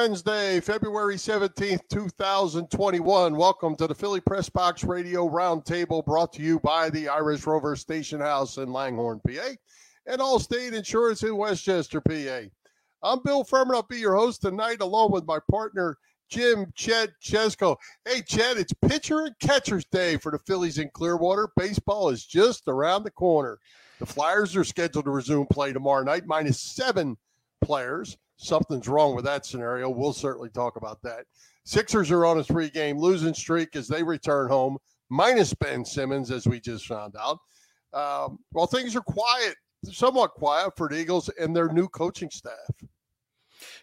Wednesday, February 17th, 2021. Welcome to the Philly Press Box Radio Roundtable brought to you by the Irish Rover Station House in Langhorne, PA, and Allstate Insurance in Westchester, PA. I'm Bill Furman. I'll be your host tonight, along with my partner, Jim Chet Chesko. Hey, Chet, it's pitcher and catcher's day for the Phillies in Clearwater. Baseball is just around the corner. The Flyers are scheduled to resume play tomorrow night, minus seven players something's wrong with that scenario. We'll certainly talk about that. Sixers are on a three game losing streak as they return home, minus Ben Simmons, as we just found out. Um, well, things are quiet, somewhat quiet for the Eagles and their new coaching staff.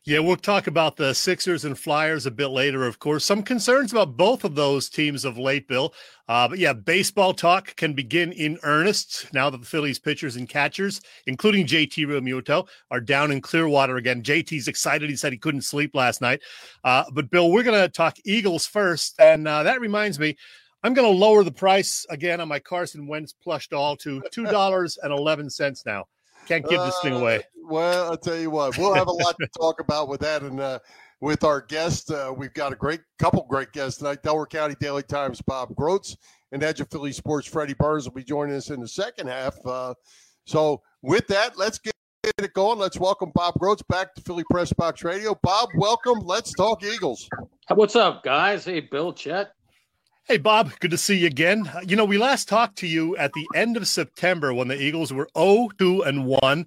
Yeah, we'll talk about the Sixers and Flyers a bit later, of course. Some concerns about both of those teams of late, Bill. Uh, but yeah, baseball talk can begin in earnest now that the Phillies pitchers and catchers, including JT Realmuto, are down in Clearwater again. JT's excited. He said he couldn't sleep last night. Uh, but Bill, we're going to talk Eagles first. And uh, that reminds me, I'm going to lower the price again on my Carson Wentz plush doll to $2.11 now. Can't give this thing away. Uh, well, I'll tell you what, we'll have a lot to talk about with that. And uh, with our guest, uh, we've got a great couple great guests tonight. Delaware County Daily Times Bob Grotz and Edge of Philly Sports Freddy Burns will be joining us in the second half. Uh, so with that, let's get it going. Let's welcome Bob Grotz back to Philly Press Box Radio. Bob, welcome. Let's talk Eagles. What's up, guys? Hey, Bill, Chet. Hey, Bob, good to see you again. You know, we last talked to you at the end of September when the Eagles were 0 2 and 1,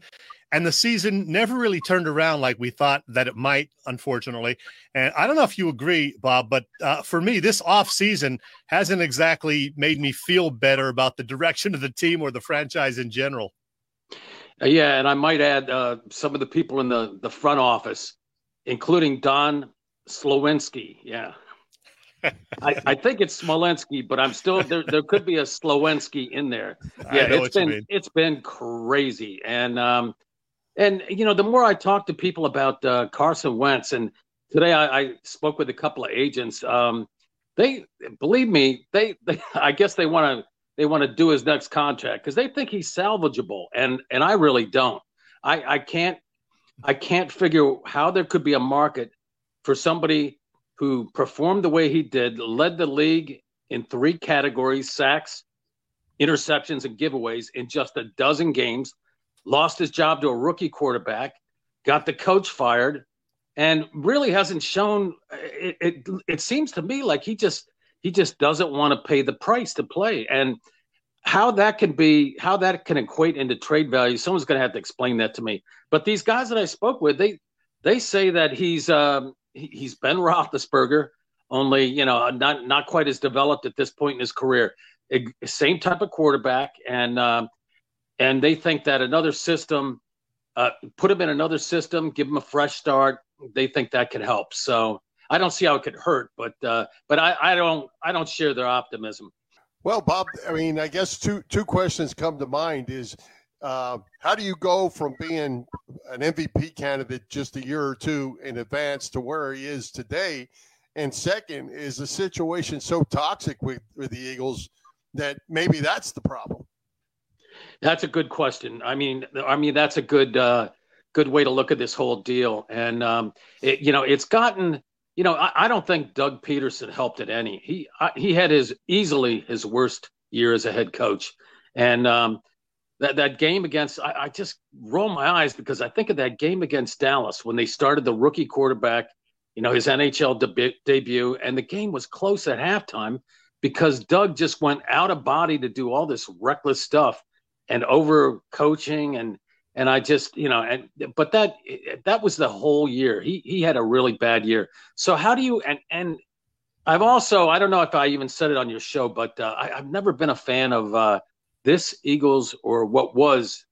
and the season never really turned around like we thought that it might, unfortunately. And I don't know if you agree, Bob, but uh, for me, this off season hasn't exactly made me feel better about the direction of the team or the franchise in general. Uh, yeah, and I might add uh, some of the people in the, the front office, including Don Slowinski. Yeah. I, I, think it's Smolenski, but I'm still there. There could be a Slowensky in there. Yeah, it's been it's been crazy, and um, and you know, the more I talk to people about uh, Carson Wentz, and today I, I spoke with a couple of agents. Um, they believe me, they, they I guess they want to they want to do his next contract because they think he's salvageable, and and I really don't. I I can't I can't figure how there could be a market for somebody who performed the way he did, led the league in three categories sacks, interceptions, and giveaways in just a dozen games, lost his job to a rookie quarterback, got the coach fired, and really hasn't shown it, it, it seems to me like he just he just doesn't want to pay the price to play. And how that can be how that can equate into trade value someone's going to have to explain that to me. But these guys that i spoke with they they say that he's um, he's Ben Roethlisberger, only you know not not quite as developed at this point in his career. It, same type of quarterback, and um, and they think that another system, uh, put him in another system, give him a fresh start. They think that could help. So I don't see how it could hurt, but uh, but I, I don't I don't share their optimism. Well, Bob, I mean, I guess two two questions come to mind is uh, how do you go from being an MVP candidate just a year or two in advance to where he is today? And second, is the situation so toxic with, with the Eagles that maybe that's the problem? That's a good question. I mean, I mean that's a good uh, good way to look at this whole deal. And um, it, you know, it's gotten. You know, I, I, don't think Doug Pederson helped it any. He I, he had his easily his worst year as a head coach, and um, that that game against I, I, just roll my eyes because I think of that game against Dallas when they started the rookie quarterback, you know, his NFL deb- debut, and the game was close at halftime because Doug just went out of body to do all this reckless stuff and over coaching and and I just you know and but that that was the whole year. He he had a really bad year. So how do you and and I've also I don't know if I even said it on your show, but uh, I, have never been a fan of. Uh, this Eagles or what was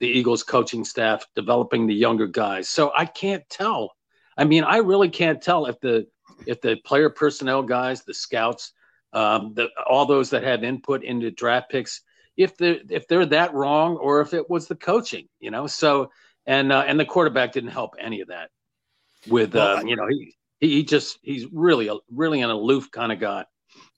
the Eagles coaching staff developing the younger guys. So I can't tell. I mean, I really can't tell if the if the player personnel guys, the scouts, um, the, all those that had input into draft picks, if they're if they're that wrong or if it was the coaching, you know. So and uh, and the quarterback didn't help any of that. With well, uh, you know he he, he just he's really a really an aloof kind of guy.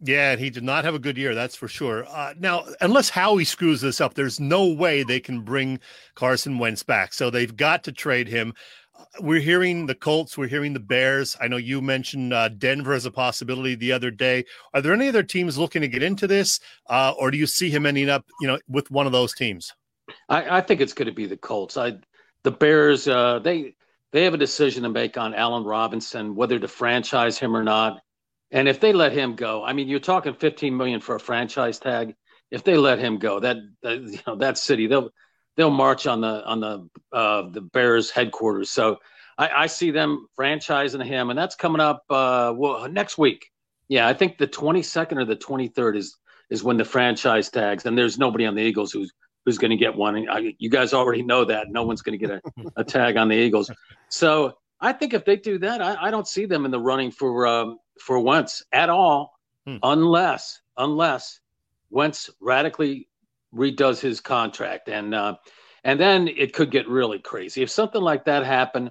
Yeah, and he did not have a good year, that's for sure. Uh, now, unless Howie screws this up, there's no way they can bring Carson Wentz back. So they've got to trade him. Uh, we're hearing the Colts, we're hearing the Bears. I know you mentioned uh, Denver as a possibility the other day. Are there any other teams looking to get into this, uh, or do you see him ending up, you know, with one of those teams? I, I think it's going to be the Colts. I, the Bears, uh, they they have a decision to make on Allen Robinson, whether to franchise him or not. And if they let him go, I mean, you're talking 15 million for a franchise tag. If they let him go, that, that you know that city they'll they'll march on the on the uh, the Bears headquarters. So I, I see them franchising him, and that's coming up uh, well next week. Yeah, I think the 22nd or the 23rd is is when the franchise tags, and there's nobody on the Eagles who's who's going to get one. I, you guys already know that no one's going to get a, a tag on the Eagles. So I think if they do that, I, I don't see them in the running for um, for Wentz at all, hmm. unless unless Wentz radically redoes his contract, and uh, and then it could get really crazy. If something like that happened,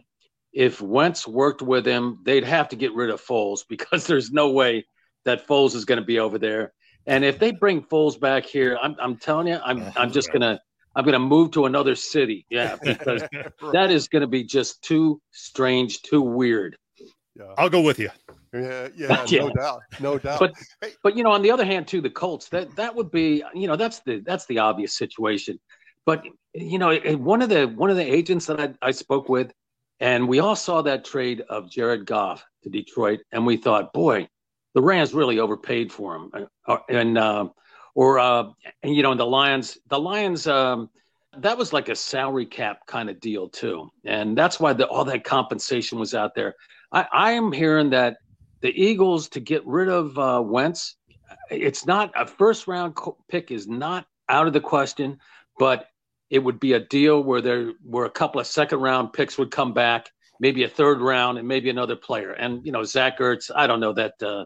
if Wentz worked with him, they'd have to get rid of Foles because there's no way that Foles is going to be over there. And if they bring Foles back here, I'm, I'm telling you, I'm I'm just gonna I'm gonna move to another city. Yeah, because right. that is gonna be just too strange, too weird. Yeah. I'll go with you. Yeah, yeah, yeah, no doubt, no doubt. But but you know, on the other hand, too, the Colts that that would be you know that's the that's the obvious situation. But you know, one of the one of the agents that I, I spoke with, and we all saw that trade of Jared Goff to Detroit, and we thought, boy, the Rams really overpaid for him, and uh, or uh, and you know the Lions, the Lions, um, that was like a salary cap kind of deal too, and that's why the, all that compensation was out there. I, I am hearing that the Eagles to get rid of uh, Wentz, it's not a first round pick is not out of the question, but it would be a deal where there were a couple of second round picks would come back, maybe a third round, and maybe another player. And you know Zach Ertz, I don't know that. Uh,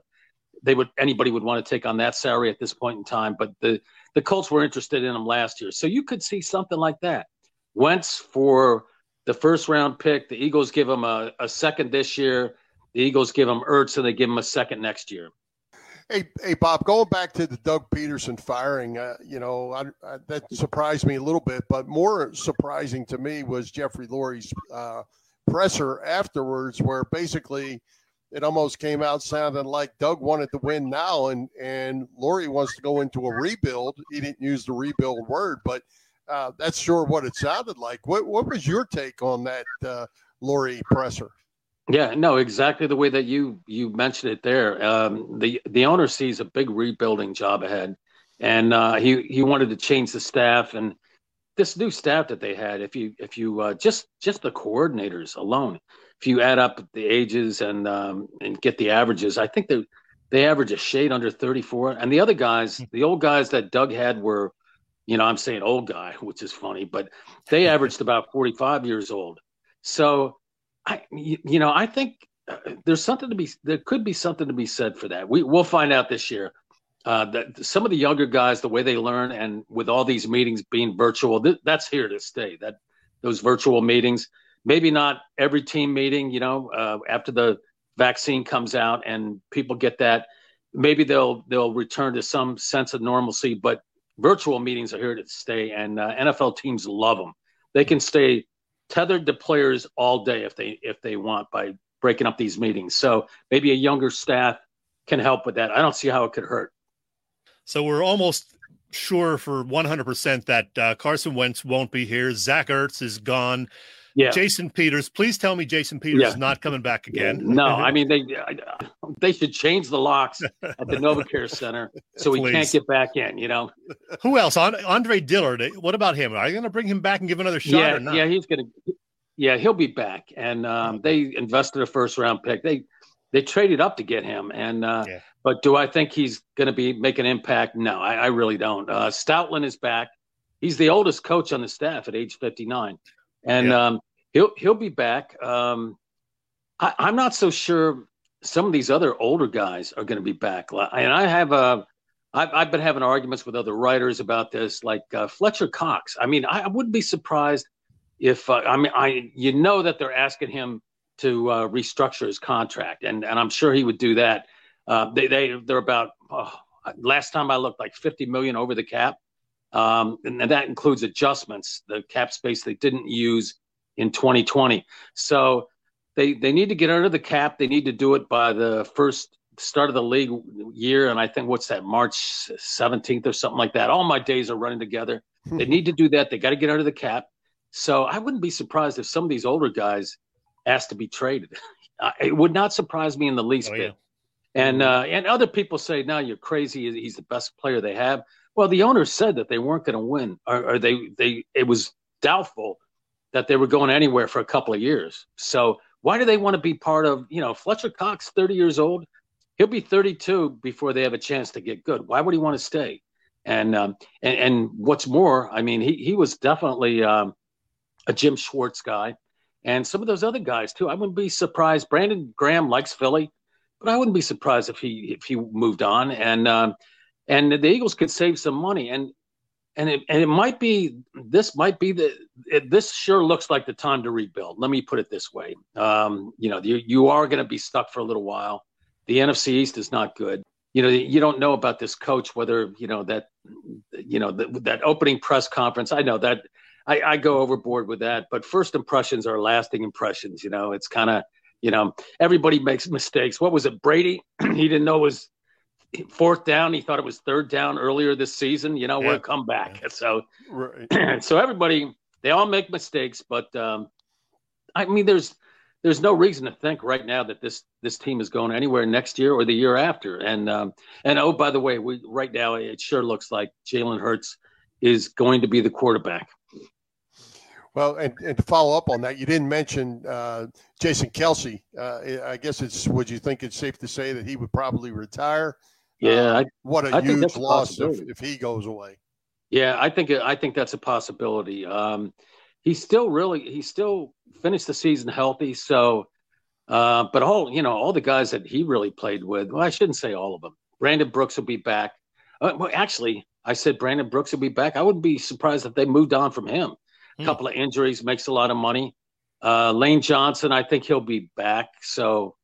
they would anybody would want to take on that salary at this point in time. But the the Colts were interested in him last year, so you could see something like that. Wentz for the first round pick. The Eagles give him a, a second this year. The Eagles give him Ertz, and they give him a second next year. Hey, hey, Bob. Going back to the Doug Pederson firing, uh, you know I, I, that surprised me a little bit, but more surprising to me was Jeffrey Lurie's uh, presser afterwards, where basically it almost came out sounding like Doug wanted to win now, and and Lurie wants to go into a rebuild. He didn't use the rebuild word, but uh, that's sure what it sounded like. What what was your take on that uh, Lurie presser? Yeah, no, exactly the way that you you mentioned it there. Um, the the owner sees a big rebuilding job ahead, and uh, he he wanted to change the staff and this new staff that they had. If you if you uh, just just the coordinators alone, if you add up the ages and um, and get the averages, I think they they average a shade under 34. And the other guys, hmm. the old guys that Doug had were, you know, I'm saying old guy, which is funny, but they averaged about 45 years old. So I, you know, I think uh, there's something to be there could be something to be said for that. We we'll find out this year. Uh, that some of the younger guys, the way they learn, and with all these meetings being virtual, th- that's here to stay. That those virtual meetings, maybe not every team meeting, you know, uh, after the vaccine comes out and people get that, maybe they'll they'll return to some sense of normalcy. But virtual meetings are here to stay, and uh, NFL teams love them. They can stay tethered to players all day if they if they want by breaking up these meetings. So maybe a younger staff can help with that. I don't see how it could hurt. So we're almost sure for 100% that uh, Carson Wentz won't be here. Zach Ertz is gone. Yeah. Jason Peters, please tell me Jason Peters yeah. is not coming back again. No, I mean they they should change the locks at the NovaCare Center so he can't get back in. You know. Who else? Andre Dillard. What about him? Are you going to bring him back and give another shot yeah, or not? Yeah, he's going to. Yeah, he'll be back. And um, they invested a first round pick. They they traded up to get him. And uh, yeah. but do I think he's going to be make an impact? No, I, I really don't. Uh, Stoutland is back. He's the oldest coach on the staff at age 59 and yeah. um, he'll he'll be back. Um, I, am not so sure some of these other older guys are going to be back. And I have a, I've, I've been having arguments with other writers about this, like uh, Fletcher Cox. I mean, I, I wouldn't be surprised if uh, I mean I you know that they're asking him to uh, restructure his contract, and and I'm sure he would do that. Uh, they they they're about oh, last time I looked like 50 million over the cap, um, and that includes adjustments, the cap space they didn't use in 2020. So they they need to get under the cap. They need to do it by the first start of the league year, and I think what's that March 17th or something like that. All my days are running together. they need to do that. They got to get under the cap. So I wouldn't be surprised if some of these older guys asked to be traded. it would not surprise me in the least oh, bit. Yeah. And uh, and other people say, "No, you're crazy. He's the best player they have." Well, the owners said that they weren't going to win, or, or they they it was doubtful that they were going anywhere for a couple of years. So why do they want to be part of? You know, Fletcher Cox, 30 years old, he'll be 32 before they have a chance to get good. Why would he want to stay? And um, and, and what's more, I mean, he he was definitely um, a Jim Schwartz guy, and some of those other guys too. I wouldn't be surprised. Brandon Graham likes Philly, but I wouldn't be surprised if he if he moved on. And um, and the Eagles could save some money. And and it and it might be this might be the it, this sure looks like the time to rebuild. Let me put it this way. Um, you know, you you are going to be stuck for a little while. The NFC East is not good. You know, you don't know about this coach whether you know that you know the, that opening press conference. I know that I, I go overboard with that, but first impressions are lasting impressions. You know, it's kind of you know everybody makes mistakes. What was it, Brady? he didn't know it was fourth down. He thought it was third down earlier this season. You know, yeah. we'll come back. Yeah. So, right. so everybody, they all make mistakes, but um, I mean, there's there's no reason to think right now that this this team is going anywhere next year or the year after. And um, and oh, by the way, we right now it sure looks like Jalen Hurts is going to be the quarterback. Well, and, and to follow up on that, you didn't mention uh, Jason Kelce. Uh, I guess it's would you think it's safe to say that he would probably retire? Yeah, uh, I, what a I huge loss if, if he goes away. Yeah, I think I think that's a possibility. Um, he's still really he still finished the season healthy, so uh, but all you know all the guys that he really played with. Well, I shouldn't say all of them. Brandon Brooks will be back. Uh, well, actually, I said Brandon Brooks will be back. I wouldn't be surprised if they moved on from him. A hmm. couple of injuries makes a lot of money. Uh, Lane Johnson, I think he'll be back. So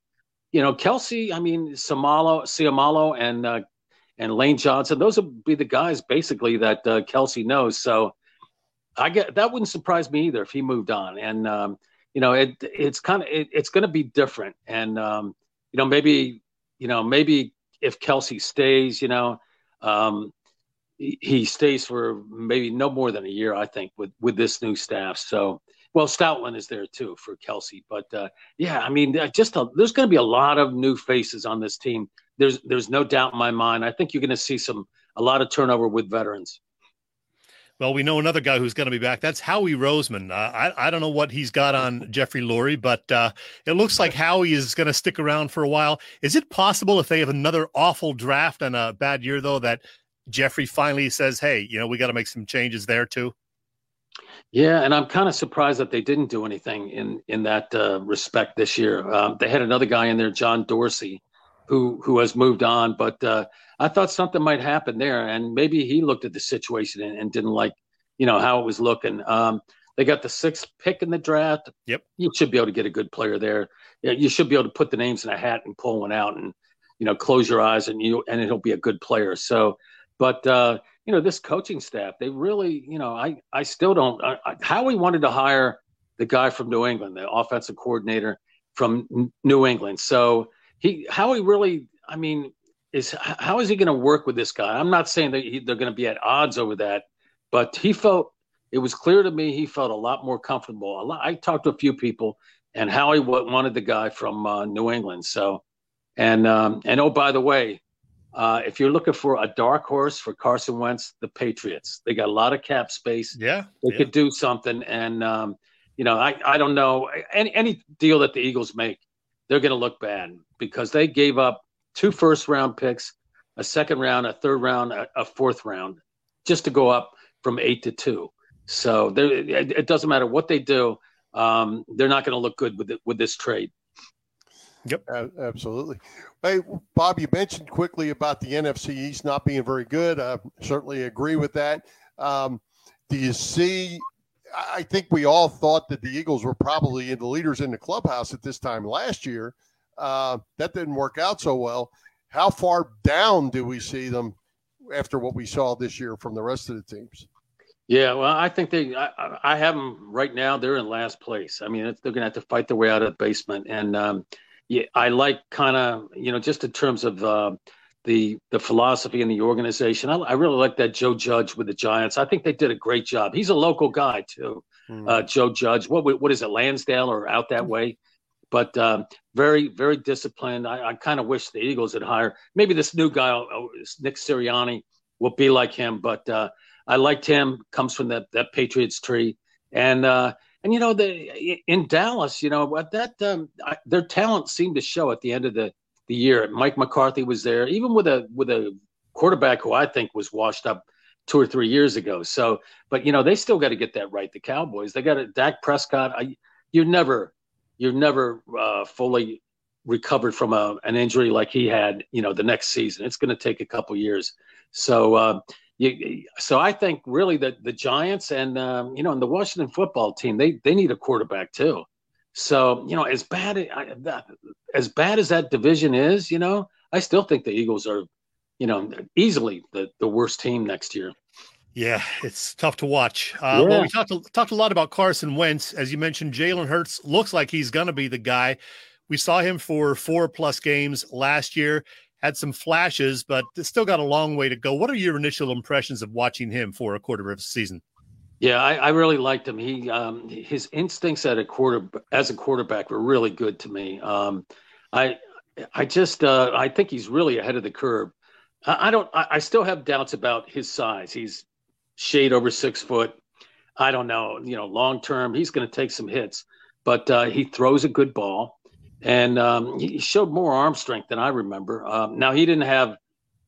you know, Kelce, I mean, Samalo, Siamalo, and uh, and Lane Johnson, those would be the guys basically that uh, Kelce knows. So I get that wouldn't surprise me either if he moved on. And um, you know, it it's kind of it, it's going to be different. And um, you know, maybe you know maybe if Kelce stays, you know, um, he, he stays for maybe no more than a year, I think, with with this new staff. So well, Stoutland is there too for Kelce, but uh, yeah, I mean, just a, there's going to be a lot of new faces on this team. There's there's no doubt in my mind. I think you're going to see some a lot of turnover with veterans. Well, we know another guy who's going to be back. That's Howie Roseman. Uh, I I don't know what he's got on Jeffrey Lurie, but uh, it looks like Howie is going to stick around for a while. Is it possible if they have another awful draft and a bad year though that Jeffrey finally says, "Hey, you know, we got to make some changes there too"? Yeah, and I'm kind of surprised that they didn't do anything in in that uh, respect this year. Um, they had another guy in there, John Dorsey, who who has moved on, but uh, I thought something might happen there, and maybe he looked at the situation and, and didn't like, you know, how it was looking. Um, they got the sixth pick in the draft. Yep, you should be able to get a good player there. You should be able to put the names in a hat and pull one out, and you know, close your eyes and you and it'll be a good player. So, but uh, you know, this coaching staff, they really, you know, I, I still don't, I, I, Howie wanted to hire the guy from New England, the offensive coordinator from New England. So he, Howie really, I mean, is how is he going to work with this guy? I'm not saying that he, they're going to be at odds over that, but he felt, it was clear to me he felt a lot more comfortable. Lot, I talked to a few people, and Howie wanted the guy from uh, New England. So, and um, and oh by the way, uh, if you're looking for a dark horse for Carson Wentz, the Patriots. They got a lot of cap space. Yeah, they yeah. could do something. And um, you know, I I don't know any any deal that the Eagles make, they're going to look bad because they gave up two first round picks, a second round, a third round, a, a fourth round, just to go up from eight to two. So it, it doesn't matter what they do. Um, they're not going to look good with it, with this trade. Yep, absolutely. Hey, Bob, you mentioned quickly about the NFC East not being very good. I certainly agree with that. Um, do you see I think we all thought that the Eagles were probably the leaders in the clubhouse at this time last year. Uh, that didn't work out so well. How far down do we see them after what we saw this year from the rest of the teams? Yeah, well, I think they. I, I have them right now. They're in last place. I mean, they're going to have to fight their way out of the basement. And um, yeah, I like kind of you know just in terms of uh, the the philosophy and the organization. I, I, really like that Joe Judge with the Giants. I think they did a great job. He's a local guy too, mm. uh, Joe Judge. What what is it, Lansdale or out that way? But um, very very disciplined. I, I kind of wish the Eagles had hired maybe this new guy, uh, Nick Sirianni, will be like him. But uh, I liked him. Comes from that that Patriots tree, and uh, and you know the in Dallas, you know that um, I, their talent seemed to show at the end of the the year. Mike McCarthy was there, even with a with a quarterback who I think was washed up two or three years ago. So, but you know, they still got to get that right. The Cowboys, they got it. Dak Prescott, I, you're never, you're never uh, fully recovered from a, an injury like he had. You know, the next season, it's going to take a couple years. So, uh, you, so I think really that the Giants and um, you know, and the Washington football team, they they need a quarterback too. So you know, as bad as bad as that division is, you know, I still think the Eagles are, you know, easily the the worst team next year. Yeah, it's tough to watch. Uh, yeah. Well, we talked talked a lot about Carson Wentz, as you mentioned. Jalen Hurts looks like he's going to be the guy. We saw him for four plus games last year. Had some flashes, but still got a long way to go. What are your initial impressions of watching him for a quarter of a season? Yeah, I, I, really liked him. He um, his instincts at a quarter as a quarterback were really good to me. Um, I I just uh, I think he's really ahead of the curve. I, I don't. I, I, still have doubts about his size. He's shade over six foot. I don't know. You know, long term, he's going to take some hits, but uh, he throws a good ball, and um, he showed more arm strength than I remember. Um, now he didn't have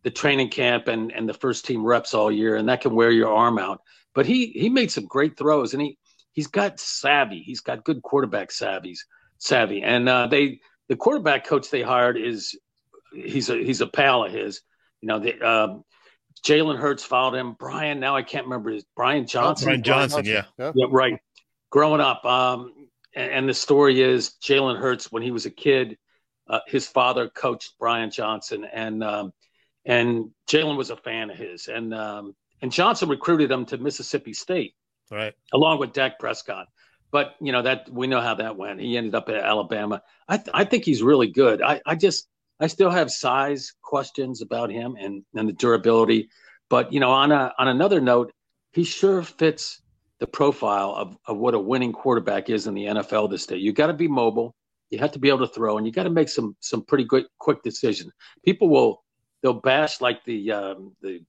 the training camp and and the first team reps all year, and that can wear your arm out. But he he made some great throws, and he he's got savvy. He's got good quarterback savvies, savvy. And uh, they the quarterback coach they hired is he's a he's a pal of his. You know, the, um, Jalen Hurts followed him. Brian, now I can't remember his Brian Johnson. Brian Johnson, Brian Johnson yeah. yeah, right. Growing up, um, and, the story is Jalen Hurts when he was a kid, uh, his father coached Brian Johnson, and um, and Jalen was a fan of his, and um, and Johnson recruited him to Mississippi State, right, along with Dak Prescott. But you know that we know how that went. He ended up at Alabama. I th- I think he's really good. I I just I still have size questions about him and and the durability. But you know, on a on another note, he sure fits the profile of, of what a winning quarterback is in the NFL this day. You got to be mobile, you have to be able to throw, and you got to make some some pretty good quick decisions. People will they'll bash like the um, the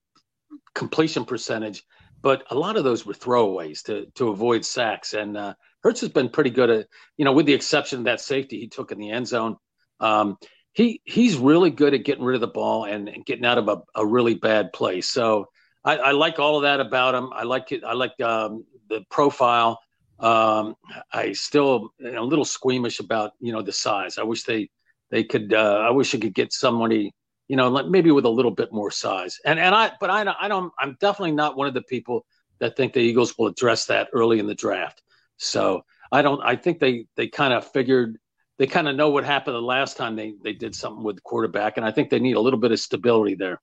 completion percentage, but a lot of those were throwaways to to avoid sacks. And uh, Hurts has been pretty good at, you know, with the exception of that safety he took in the end zone. Um, he he's really good at getting rid of the ball and, and getting out of a, a, really bad place. So I, I, like all of that about him. I like it. I like um, the profile. Um, I still a little squeamish about you know the size. I wish they they could. Uh, I wish I could get somebody you know, like maybe with a little bit more size. And and I, but I, I don't. I'm definitely not one of the people that think the Eagles will address that early in the draft. So I don't. I think they they kind of figured they kind of know what happened the last time they they did something with the quarterback, and I think they need a little bit of stability there.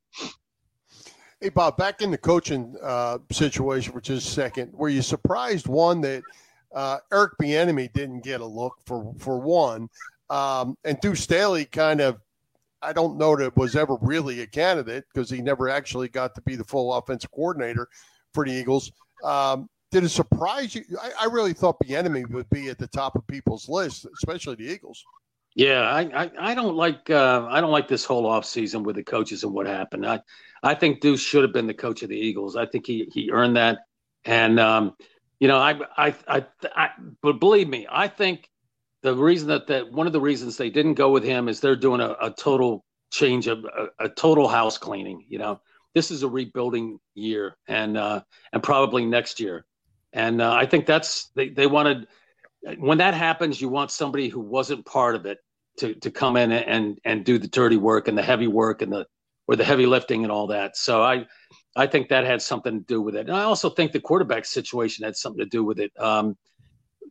Hey Bob, back in the coaching uh, situation, which is second, were you surprised one that uh, Eric Bieniemy didn't get a look for for one, um, and Deuce Staley kind of I don't know that was ever really a candidate because he never actually got to be the full offensive coordinator for the Eagles. Um, did it surprise you? I, I really thought Bieniemy would be at the top of people's list, especially the Eagles. Yeah, I, I, I don't like uh, I don't like this whole offseason with the coaches and what happened. I I think Deuce should have been the coach of the Eagles. I think he he earned that, and um, you know I, I I I but believe me, I think the reason that that one of the reasons they didn't go with him is they're doing a, a total change of a, a, total house cleaning. You know, this is a rebuilding year, and uh, and probably next year, and uh, I think that's they they wanted when that happens, you want somebody who wasn't part of it to to come in and and do the dirty work and the heavy work and the or the heavy lifting and all that. So I I think that had something to do with it. And I also think the quarterback situation had something to do with it. Um,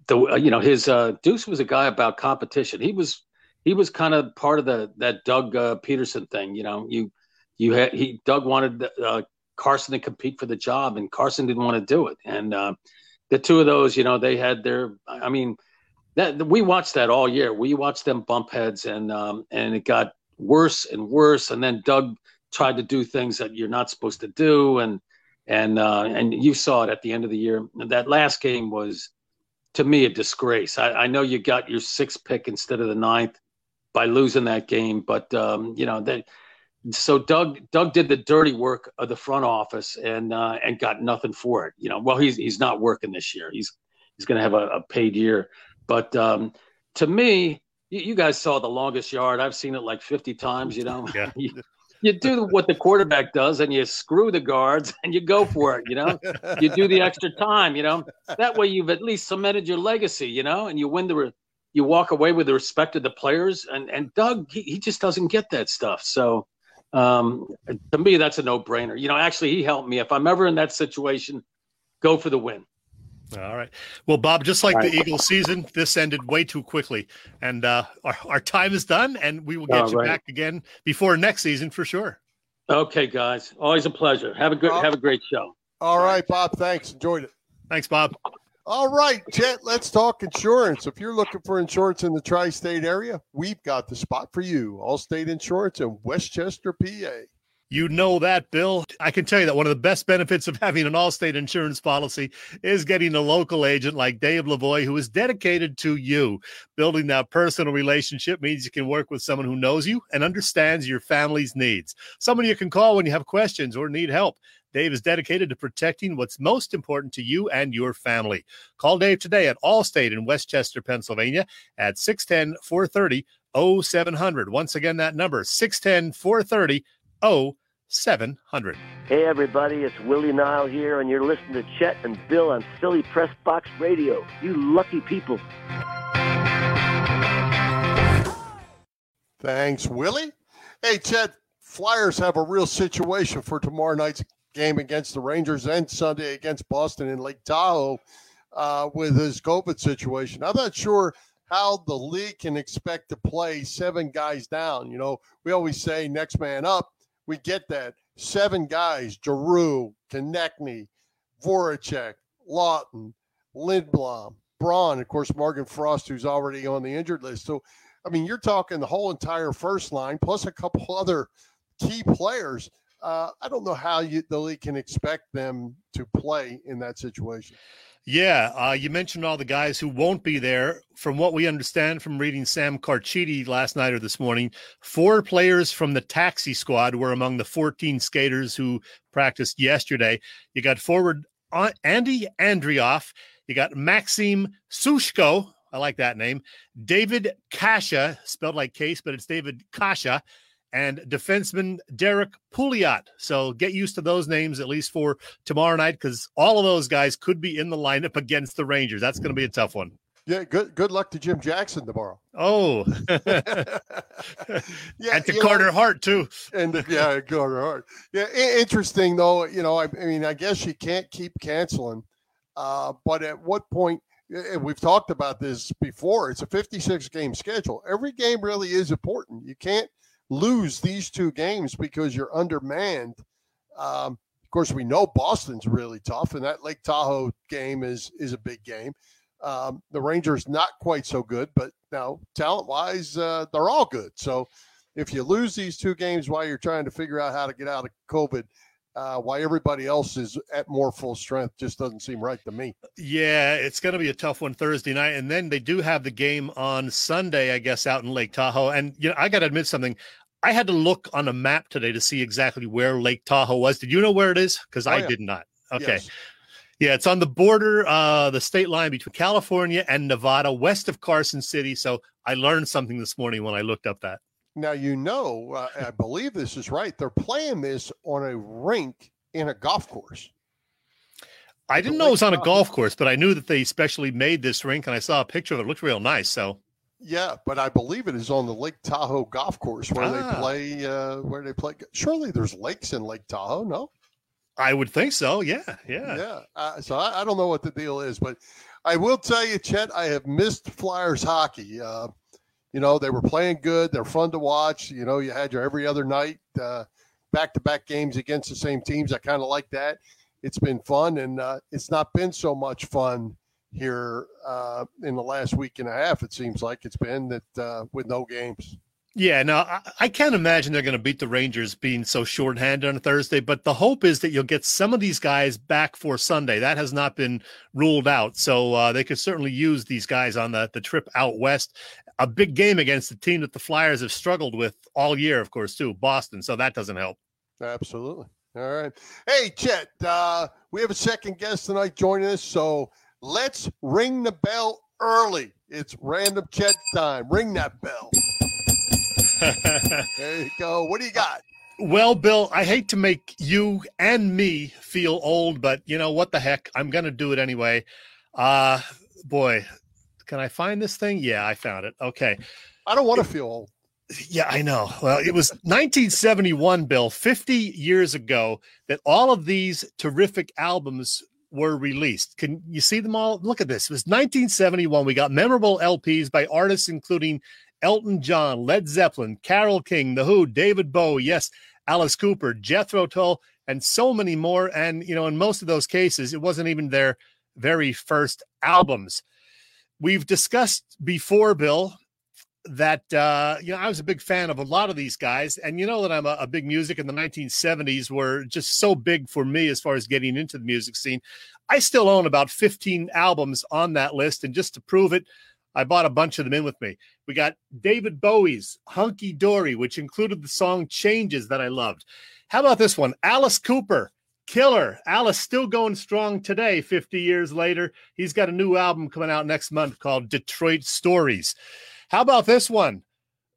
the uh, you know his uh, Deuce was a guy about competition. He was he was kind of part of the that Doug uh, Pederson thing. You know, you you had he Doug wanted uh, Carson to compete for the job, and Carson didn't want to do it. And uh, the two of those, you know, they had their. I mean, that we watched that all year. We watched them bump heads, and um, and it got worse and worse. And then Doug tried to do things that you're not supposed to do, and and uh, and you saw it at the end of the year. That last game was, to me, a disgrace. I, I know you got your sixth pick instead of the ninth by losing that game, but um, you know that. So Doug Doug did the dirty work of the front office and uh, and got nothing for it. You know, well he's he's not working this year. He's he's going to have a, a, paid year. But um, to me, you, you, guys saw the longest yard. I've seen it like 50 times. You know, yeah. you, you do what the quarterback does and you screw the guards and you go for it, you know. you do the extra time, you know. That way you've at least cemented your legacy, you know, and you win the you walk away with the respect of the players and and Doug he, he just doesn't get that stuff. So um, to me that's a no-brainer. You know, actually he helped me if I'm ever in that situation, go for the win. All right. Well, Bob, just like the Eagles season, this ended way too quickly. And uh, our, our time is done, and we will get All you right. back again before next season for sure. Okay, guys. Always a pleasure. Have a good have a great show. All right, Bob. Thanks. Enjoyed it. Thanks, Bob. All right, Chet, let's talk insurance. If you're looking for insurance in the tri state area, we've got the spot for you. Allstate Insurance in Westchester, PA. You know that, Bill. I can tell you that one of the best benefits of having an Allstate insurance policy is getting a local agent like Dave Lavoie, who is dedicated to you. Building that personal relationship means you can work with someone who knows you and understands your family's needs. Someone you can call when you have questions or need help. Dave is dedicated to protecting what's most important to you and your family. Call Dave today at Allstate in Westchester, Pennsylvania at 610 430 0700. Once again, that number 610 430 0700. Hey, everybody, it's Willie Nile here, and you're listening to Chet and Bill on Philly Press Box Radio. You lucky people. Thanks, Willie. Hey, Chet, Flyers have a real situation for tomorrow night's game against the Rangers and Sunday against Boston in Lake Tahoe uh, with his COVID situation. I'm not sure how the league can expect to play seven guys down. You know, we always say next man up we get that. Seven guys, Giroux, Konecny, Voracek, Laughton, Lindblom, Braun, of course, Morgan Frost, who's already on the injured list. So, I mean, you're talking the whole entire first line plus a couple other key players. Uh, I don't know how you, the league can expect them to play in that situation. Yeah, uh, you mentioned all the guys who won't be there. From what we understand from reading Sam Carchidi last night or this morning, four players from the taxi squad were among the 14 skaters who practiced yesterday. You got forward Andy Andreoff, you got Maxim Sushko. I like that name. David Kasha, spelled like case, but it's David Kasha, and defenseman Derek Pouliot. So get used to those names at least for tomorrow night because all of those guys could be in the lineup against the Rangers. That's going to be a tough one. Yeah, good good luck to Jim Jackson tomorrow. Oh, yeah, and to Carter know, Hart too. And yeah, Carter Hart. Yeah, interesting though. You know, I, I mean, I guess you can't keep canceling, uh, but at what point? And we've talked about this before. It's a 56 game schedule. Every game really is important. You can't lose these two games because you're undermanned. Um, of course, we know Boston's really tough, and that Lake Tahoe game is is a big game. Um, the Rangers not quite so good, but now talent wise, uh, they're all good. So if you lose these two games while you're trying to figure out how to get out of COVID, uh, why everybody else is at more full strength just doesn't seem right to me. Yeah, it's going to be a tough one Thursday night, and then they do have the game on Sunday, I guess, out in Lake Tahoe. And you know, I got to admit something. I had to look on a map today to see exactly where Lake Tahoe was. Did you know where it is? Because oh, I yeah. did not. Okay. Yes. Yeah, it's on the border, uh, the state line between California and Nevada, west of Carson City. So I learned something this morning when I looked up that. Now, you know, uh, I believe this is right. They're playing this on a rink in a golf course. I didn't know it was on a golf course, but I knew that they specially made this rink, and I saw a picture of it. It looked real nice. So yeah, but I believe it is on the Lake Tahoe golf course where ah. they play. Uh, where they play. Surely there's lakes in Lake Tahoe. No. I would think so. Yeah, yeah, yeah. Uh, so I, I, don't know what the deal is, but I will tell you, Chet, I have missed Flyers hockey. Uh, you know, they were playing good. They're fun to watch. You know, you had your every other night back to back games against the same teams. I kind of like that. It's been fun, and uh, it's not been so much fun here uh, in the last week and a half. It seems like it's been that uh, with no games. Yeah, no, I, I can't imagine they're going to beat the Rangers being so shorthanded on a Thursday. But the hope is that you'll get some of these guys back for Sunday. That has not been ruled out, so uh, they could certainly use these guys on the the trip out west. A big game against the team that the Flyers have struggled with all year, of course, too, Boston. So that doesn't help. Absolutely. All right. Hey, Chet, uh, we have a second guest tonight joining us. So let's ring the bell early. It's random Chet time. Ring that bell. there you go. What do you got? Well, Bill, I hate to make you and me feel old, but you know what the heck? I'm going to do it anyway. Uh boy, can I find this thing? Yeah, I found it. Okay. I don't want to feel old. Yeah, I know. Well, it was 1971, Bill, 50 years ago, that all of these terrific albums were released. Can you see them all? Look at this. It was 1971. We got memorable LPs by artists including Elton John, Led Zeppelin, Carole King, The Who, David Bowie, yes, Alice Cooper, Jethro Tull, and so many more. And, you know, in most of those cases, it wasn't even their very first albums. We've discussed before, Bill, that uh, you know I was a big fan of a lot of these guys, and you know that I'm a, a, big music in the 1970s were just so big for me as far as getting into the music scene. I still own about 15 albums on that list, and just to prove it, I bought a bunch of them in with me. We got David Bowie's Hunky Dory, which included the song Changes that I loved. How about this one? Alice Cooper, Killer. Alice still going strong today, 50 years later. He's got a new album coming out next month called Detroit Stories. How about this one?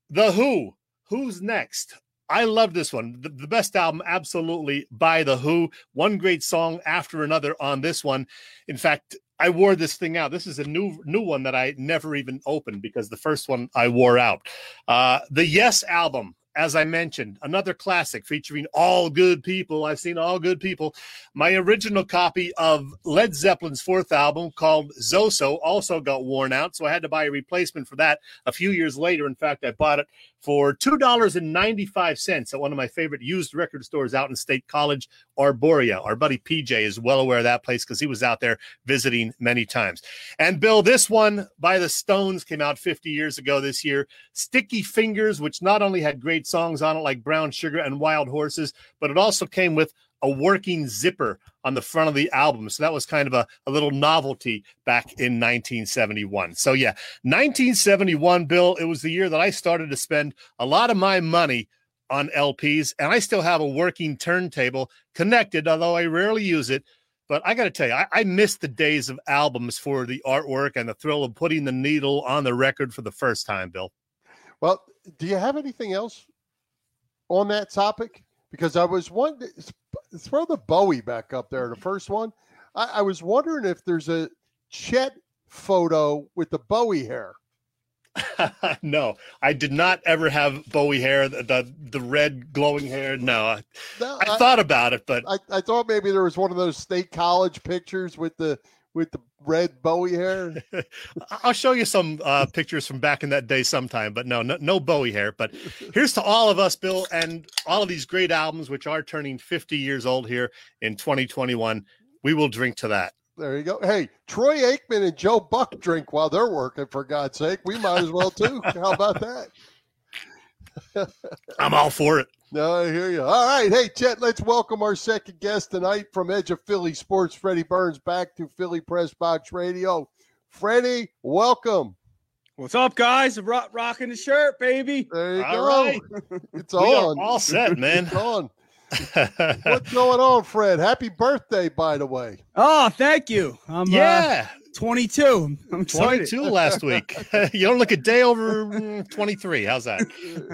The Who. Who's next? I love this one. The, the, best album, absolutely, by The Who. One great song after another on this one. In fact, I wore this thing out. This is a new new one that I never even opened because the first one I wore out. Uh, the Yes album as I mentioned, another classic featuring all good people. I've seen all good people. My original copy of Led Zeppelin's fourth album called Zoso also got worn out, so I had to buy a replacement for that a few years later. In fact, I bought it for $2.95 at one of my favorite used record stores out in State College, Arboria. Our buddy PJ is well aware of that place because he was out there visiting many times. And Bill, this one by the Stones came out 50 years ago this year. Sticky Fingers, which not only had great songs on it like Brown Sugar and Wild Horses, but it also came with a working zipper on the front of the album. So that was kind of a, a little novelty back in 1971. So, yeah, 1971, Bill, it was the year that I started to spend a lot of my money on LPs, and I still have a working turntable connected, although I rarely use it. But I got to tell you, I, I miss the days of albums for the artwork and the thrill of putting the needle on the record for the first time, Bill. Well, do you have anything else on that topic? Because I was wondering, throw the Bowie back up there, the first one. I, I was wondering if there's a Chet photo with the Bowie hair. no, I did not ever have Bowie hair, the the, the red glowing hair. No, I, no, I, I thought about it, but I, I thought maybe there was one of those state college pictures with the with the red Bowie hair. I'll show you some uh, pictures from back in that day sometime, but no, no, no Bowie hair. But here's to all of us, Bill, and all of these great albums, which are turning 50 years old here in 2021. We will drink to that. There you go. Hey, Troy Aikman and Joe Buck drink while they're working, for God's sake. We might as well too. How about that? I'm all for it. No, I hear you. All right. Hey, Chet, let's welcome our second guest tonight from Edge of Philly Sports, Freddy Burns, back to Philly Press Box Radio. Freddie, welcome. What's up, guys? Rock, rocking the shirt, baby. There you all go. Right. It's on. all set, man. it's on. What's going on, Fred? Happy birthday, by the way. Oh, thank you. I'm, yeah. Uh, 22. I'm 22 last week. you don't look a day over mm, 23. How's that?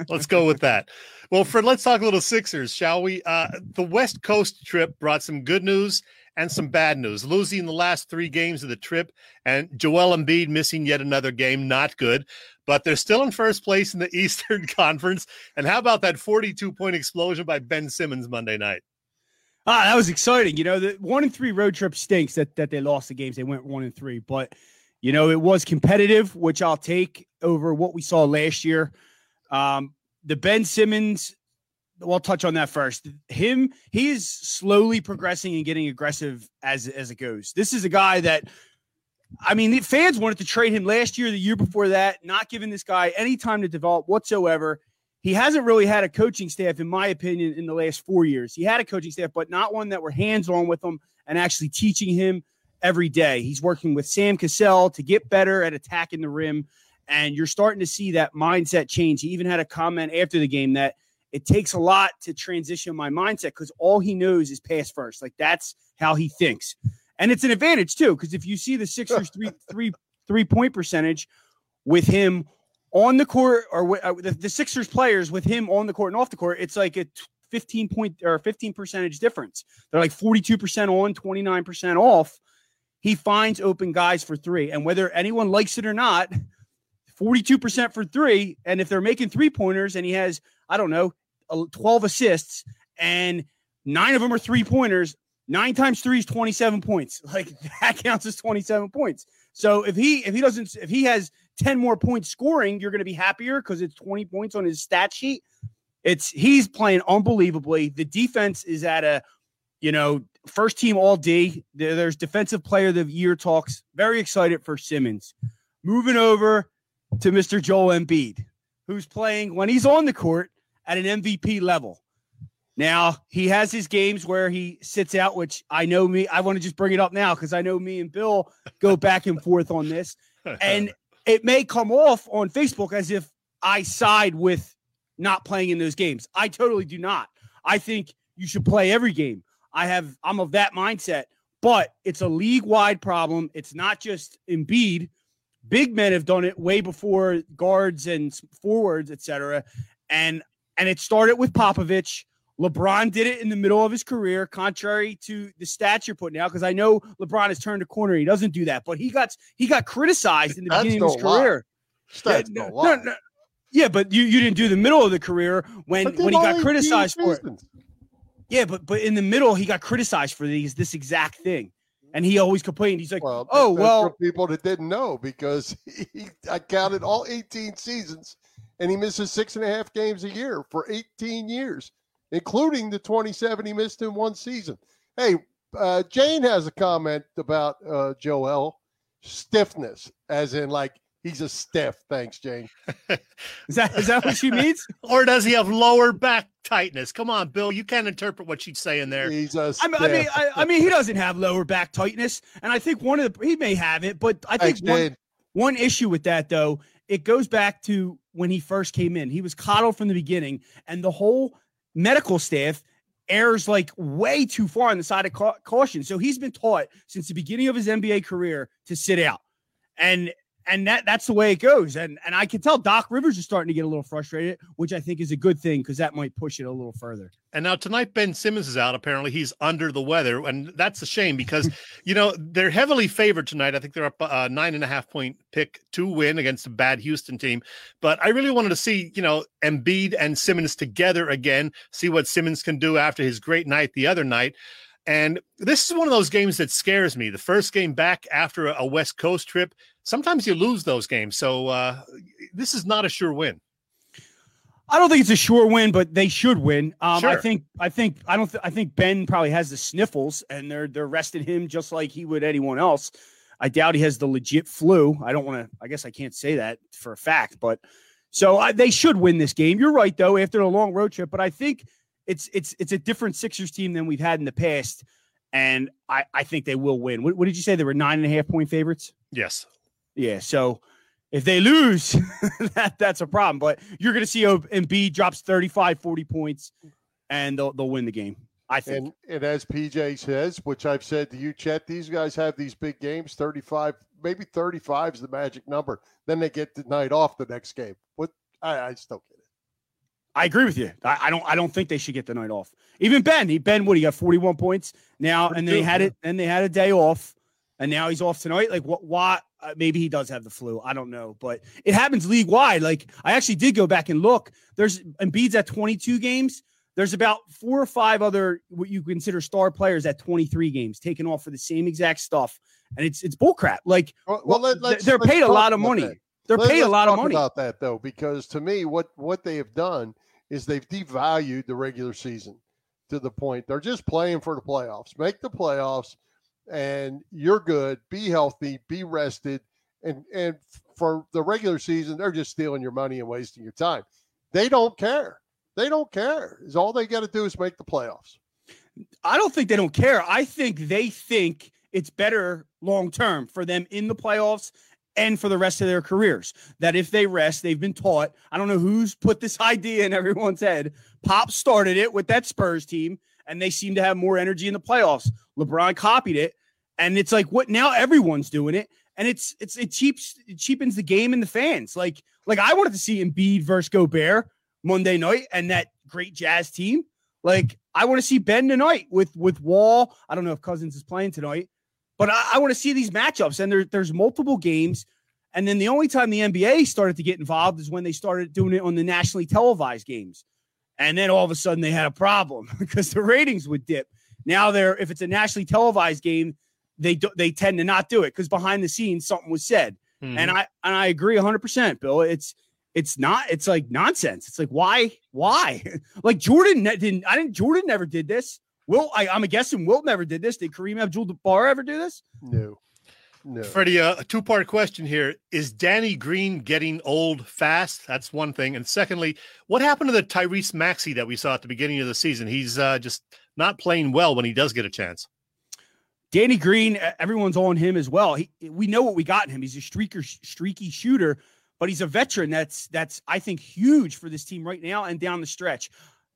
Let's go with that. Well, Fred, let's talk a little Sixers, shall we? Uh, the West Coast trip brought some good news and some bad news. Losing the last three games of the trip, and Joel Embiid missing yet another game, not good. But they're still in first place in the Eastern Conference. And how about that 42 point explosion by Ben Simmons Monday night? Ah, that was exciting. You know, the one and three road trip stinks that that they lost the games. They went one and three, but you know, it was competitive, which I'll take over what we saw last year. Um, the Ben Simmons, we'll touch on that first. Him, he is slowly progressing and getting aggressive as as it goes. This is a guy that I mean, fans wanted to trade him last year, the year before that, not giving this guy any time to develop whatsoever. He hasn't really had a coaching staff, in my opinion, in the last four years. He had a coaching staff, but not one that were hands on with him and actually teaching him every day. He's working with Sam Cassell to get better at attacking the rim. And you're starting to see that mindset change. He even had a comment after the game that it takes a lot to transition my mindset because all he knows is pass first. Like that's how he thinks and it's an advantage too because if you see the Sixers three three three point percentage with him on the court or uh, the, the Sixers players with him on the court and off the court, it's like a 15 point or 15 percentage difference. They're like 42% on, 29% off. He finds open guys for three. And whether anyone likes it or not, 42% for three. And if they're making three pointers and he has, I don't know, 12 assists and nine of them are three pointers, Nine times three is 27 points. Like that counts as 27 points. So if he if he doesn't if he has 10 more points scoring, you're going to be happier because it's 20 points on his stat sheet. It's he's playing unbelievably. The defense is at a you know first team all D. There's defensive player of the year talks. Very excited for Simmons. Moving over to Mr. Joel Embiid, who's playing when he's on the court at an MVP level. Now he has his games where he sits out, which I know me. I want to just bring it up now because I know me and Bill go back and forth on this, and it may come off on Facebook as if I side with not playing in those games. I totally do not. I think you should play every game. I have. I'm of that mindset, but it's a league wide problem. It's not just Embiid. Big men have done it way before guards and forwards, etc. And and it started with Popovich LeBron did it in the middle of his career, contrary to the stats you're putting out. Because I know LeBron has turned a corner; he doesn't do that, but he got he got criticized in the beginning of his career. Stats yeah, no, no, no, yeah, but you, you didn't do the middle of the career when when he got criticized for it. Yeah, but but in the middle he got criticized for these this exact thing, and he always complained. He's like, well, "Oh well." people that didn't know because he, I counted all 18 seasons, and he misses six and a half games a year for 18 years including the 27 he missed in one season. Hey, uh, Jane has a comment about uh, Joel stiffness, as in like he's a stiff. Thanks, Jane. is that is that what she means? or does he have lower back tightness? Come on, Bill, you can't interpret what she's saying there. He's a I mean, I mean, I, I, mean, he doesn't have lower back tightness, and I think one of the he may have it, but I think Thanks, one, one issue with that though, it goes back to when he first came in. He was coddled from the beginning, and the whole medical staff errs like way too far on the side of ca- caution. So he's been taught since the beginning of his NBA career to sit out. And and that that's the way it goes. And and I can tell Doc Rivers is starting to get a little frustrated, which I think is a good thing because that might push it a little further. And now tonight, Ben Simmons is out. Apparently, he's under the weather, and that's a shame because you know they're heavily favored tonight. I think they're up a uh, nine and a half point pick to win against a bad Houston team. But I really wanted to see you know Embiid and Simmons together again, see what Simmons can do after his great night the other night. And this is one of those games that scares me. The first game back after a West Coast trip, sometimes you lose those games. So uh, this is not a sure win. I don't think it's a sure win, but they should win. Um, sure. I think. I think. I don't. Th- I think Ben probably has the sniffles, and they're they're resting him just like he would anyone else. I doubt he has the legit flu. I don't want to. I guess I can't say that for a fact, but so I, they should win this game. You're right, though. After a long road trip, but I think it's it's it's a different Sixers team than we've had in the past, and I I think they will win. What, what did you say? They were nine and a half point favorites. Yes. Yeah. So if they lose, that that's a problem. But you're going to see Embiid drops 35, 40 points, and they'll they'll win the game. I think. And, and as PJ says, which I've said to you, Chet, these guys have these big games. 35, maybe 35 is the magic number. Then they get the night off the next game. What I, I still get it. I agree with you. I, I, don't. I don't think they should get the night off. Even Ben. He Ben. What he got? Forty one points now, and they had it. And they had a day off, and now he's off tonight. Like what? Why? Uh, maybe he does have the flu. I don't know, but it happens league wide. Like I actually did go back and look. There's Embiid's at twenty two games. There's about four or five other what you consider star players at 23 games taking off for the same exact stuff, and it's it's bullcrap. Like, Well, well, let, they're let's, they're let's paid a lot of money. that. They're Let- paid a lot of money. about that though, because to me, what what they have done is they've devalued the regular season to the point they're just playing for the playoffs. Make the playoffs, and you're good. Be healthy. Be rested. And and for the regular season, they're just stealing your money and wasting your time. They don't care. They don't care. Is all they got to do is make the playoffs. I don't think they don't care. I think they think it's better long term for them in the playoffs and for the rest of their careers. That if they rest, they've been taught. I don't know who's put this idea in everyone's head. Pop started it with that Spurs team, and they seem to have more energy in the playoffs. LeBron copied it, and it's like what now everyone's doing it, and it's it's it cheaps it cheapens the game and the fans. Like like I wanted to see Embiid versus Gobert Monday night and that great Jazz team. Like I want to see Ben tonight with with Wall. I don't know if Cousins is playing tonight, but I, I want to see these matchups. And there, there's multiple games. And then the only time the NBA started to get involved is when they started doing it on the nationally televised games. And then all of a sudden they had a problem because the ratings would dip. Now they're if it's a nationally televised game, they do, they tend to not do it because behind the scenes something was said. Mhm. And I and I agree 100%, Bill. It's it's not it's like nonsense. It's like why why? like Jordan ne- didn't I didn't Jordan never did this. Will I, I'm guessing Wilt never did this. Did Kareem Abdul-Jabbar ever do this? No, no. Freddie, uh, a two part question here. Is Danny Green getting old fast? That's one thing. And secondly, what happened to the Tyrese Maxey that we saw at the beginning of the season? He's uh, just not playing well when he does get a chance. Danny Green, everyone's on him as well. He, we know what we got in him. He's a streaker, streaky shooter, but he's a veteran. That's that's I think huge for this team right now and down the stretch.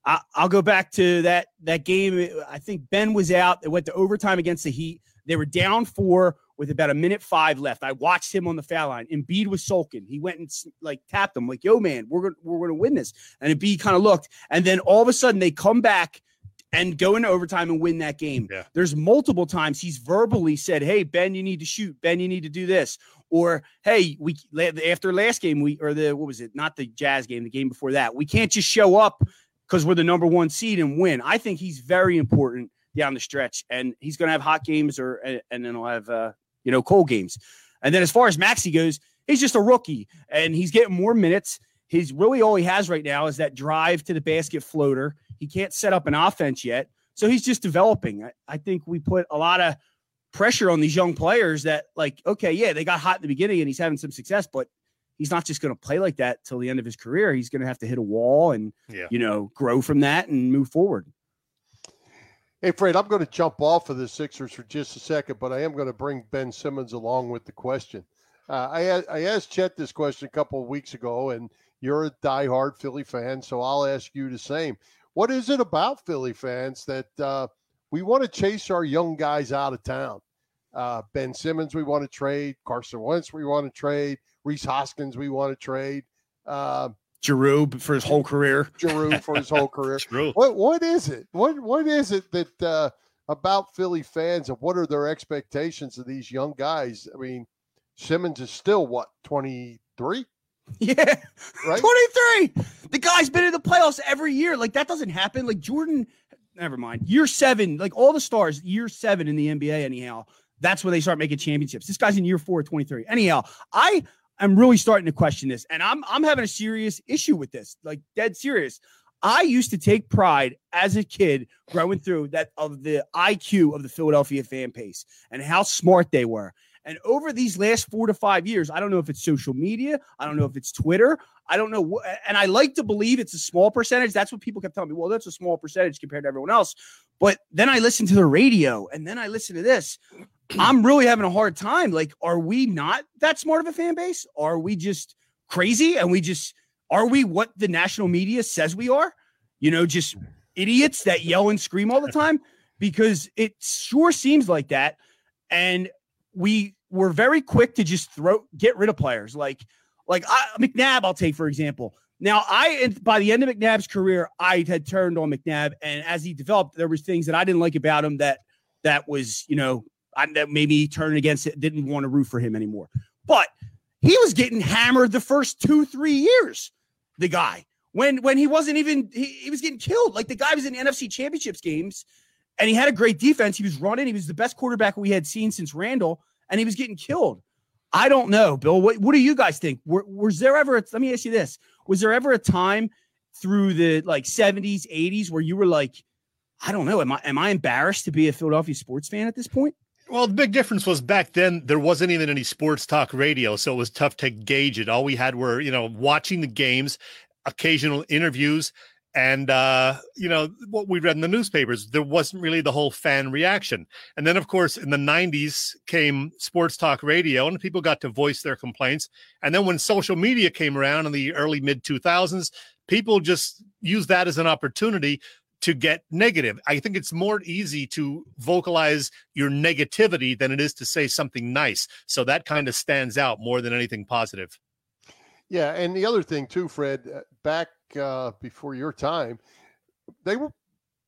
I, I'll go back to that that game. I think Ben was out. They went to overtime against the Heat. They were down four with about a minute five left. I watched him on the foul line. Embiid was sulking. He went and like tapped him, like, "Yo, man, we're gonna we're gonna win this." And Embiid kind of looked, and then all of a sudden they come back and go into overtime and win that game. Yeah. There's multiple times he's verbally said, "Hey Ben, you need to shoot. Ben, you need to do this." Or, "Hey, we after last game we or the what was it? Not the Jazz game, the game before that. We can't just show up because we're the number one seed and win." I think he's very important down the stretch, and he's going to have hot games or and and then he'll have uh, you know cold games. And then as far as Maxey goes, he's just a rookie and he's getting more minutes. He's really all he has right now is that drive to the basket floater. He can't set up an offense yet. So he's just developing. I, I think we put a lot of pressure on these young players that, like, okay, yeah, they got hot in the beginning and he's having some success, but he's not just going to play like that till the end of his career. He's going to have to hit a wall and, Yeah. you know, grow from that and move forward. Hey, Fred, I'm going to jump off of the Sixers for just a second, but I am going to bring Ben Simmons along with the question. Uh, I, a- I asked Chet this question a couple of weeks ago, and you're a diehard Philly fan, so I'll ask you the same. What is it about Philly fans that uh, we want to chase our young guys out of town? Uh, ben Simmons, we want to trade. Carson Wentz, we want to trade. Rhys Hoskins, we want to trade. Uh, Giroux for his whole career. Giroux for his whole career. What what is it? What what is it that uh, about Philly fans and what are their expectations of these young guys? I mean, Simmons is still what twenty three, Yeah. right? 23. The guy's been in the playoffs every year. Like that doesn't happen. Like Jordan, never mind. Year seven, like all the stars, year seven in the NBA, anyhow. That's when they start making championships. This guy's in year four, 23. Anyhow, I am really starting to question this, and I'm I'm having a serious issue with this, like dead serious. I used to take pride as a kid growing through that of the IQ of the Philadelphia fan base and how smart they were. And over these last four to five years, I don't know if it's social media, I don't know if it's Twitter, I don't know. And I like to believe it's a small percentage. That's what people kept telling me. Well, that's a small percentage compared to everyone else. But then I listen to the radio and then I listen to this. I'm really having a hard time. Like, are we not that smart of a fan base? Are we just crazy? And we just, are we what the national media says we are? You know, just idiots that yell and scream all the time? Because it sure seems like that. And we were very quick to just throw, get rid of players. Like, like I, McNabb, I'll take for example. Now, I by the end of McNabb's career, I had turned on McNabb, and as he developed, there was things that I didn't like about him that that was, you know, I, that maybe he turned against it, didn't want to root for him anymore. But he was getting hammered the first two, three years. The guy when when he wasn't even he, he was getting killed. Like the guy was in NFC championships games and he had a great defense. He was running, he was the best quarterback we had seen since Randall, and he was getting killed. I don't know, Bill. What what do you guys think? Were, was there ever? A, let me ask you this: Was there ever a time through the like seventies, eighties where you were like, I don't know, am I am I embarrassed to be a Philadelphia sports fan at this point? Well, the big difference was back then there wasn't even any sports talk radio, so it was tough to gauge it. All we had were you know watching the games, occasional interviews, and uh, you know what we read in the newspapers there wasn't really the whole fan reaction. And then of course in the 90s came sports talk radio and people got to voice their complaints. And then when social media came around in the early mid 2000s people just used that as an opportunity to get negative. I think it's more easy to vocalize your negativity than it is to say something nice. So that kind of stands out more than anything positive yeah, and the other thing too, Fred, uh, back uh, before your time, they were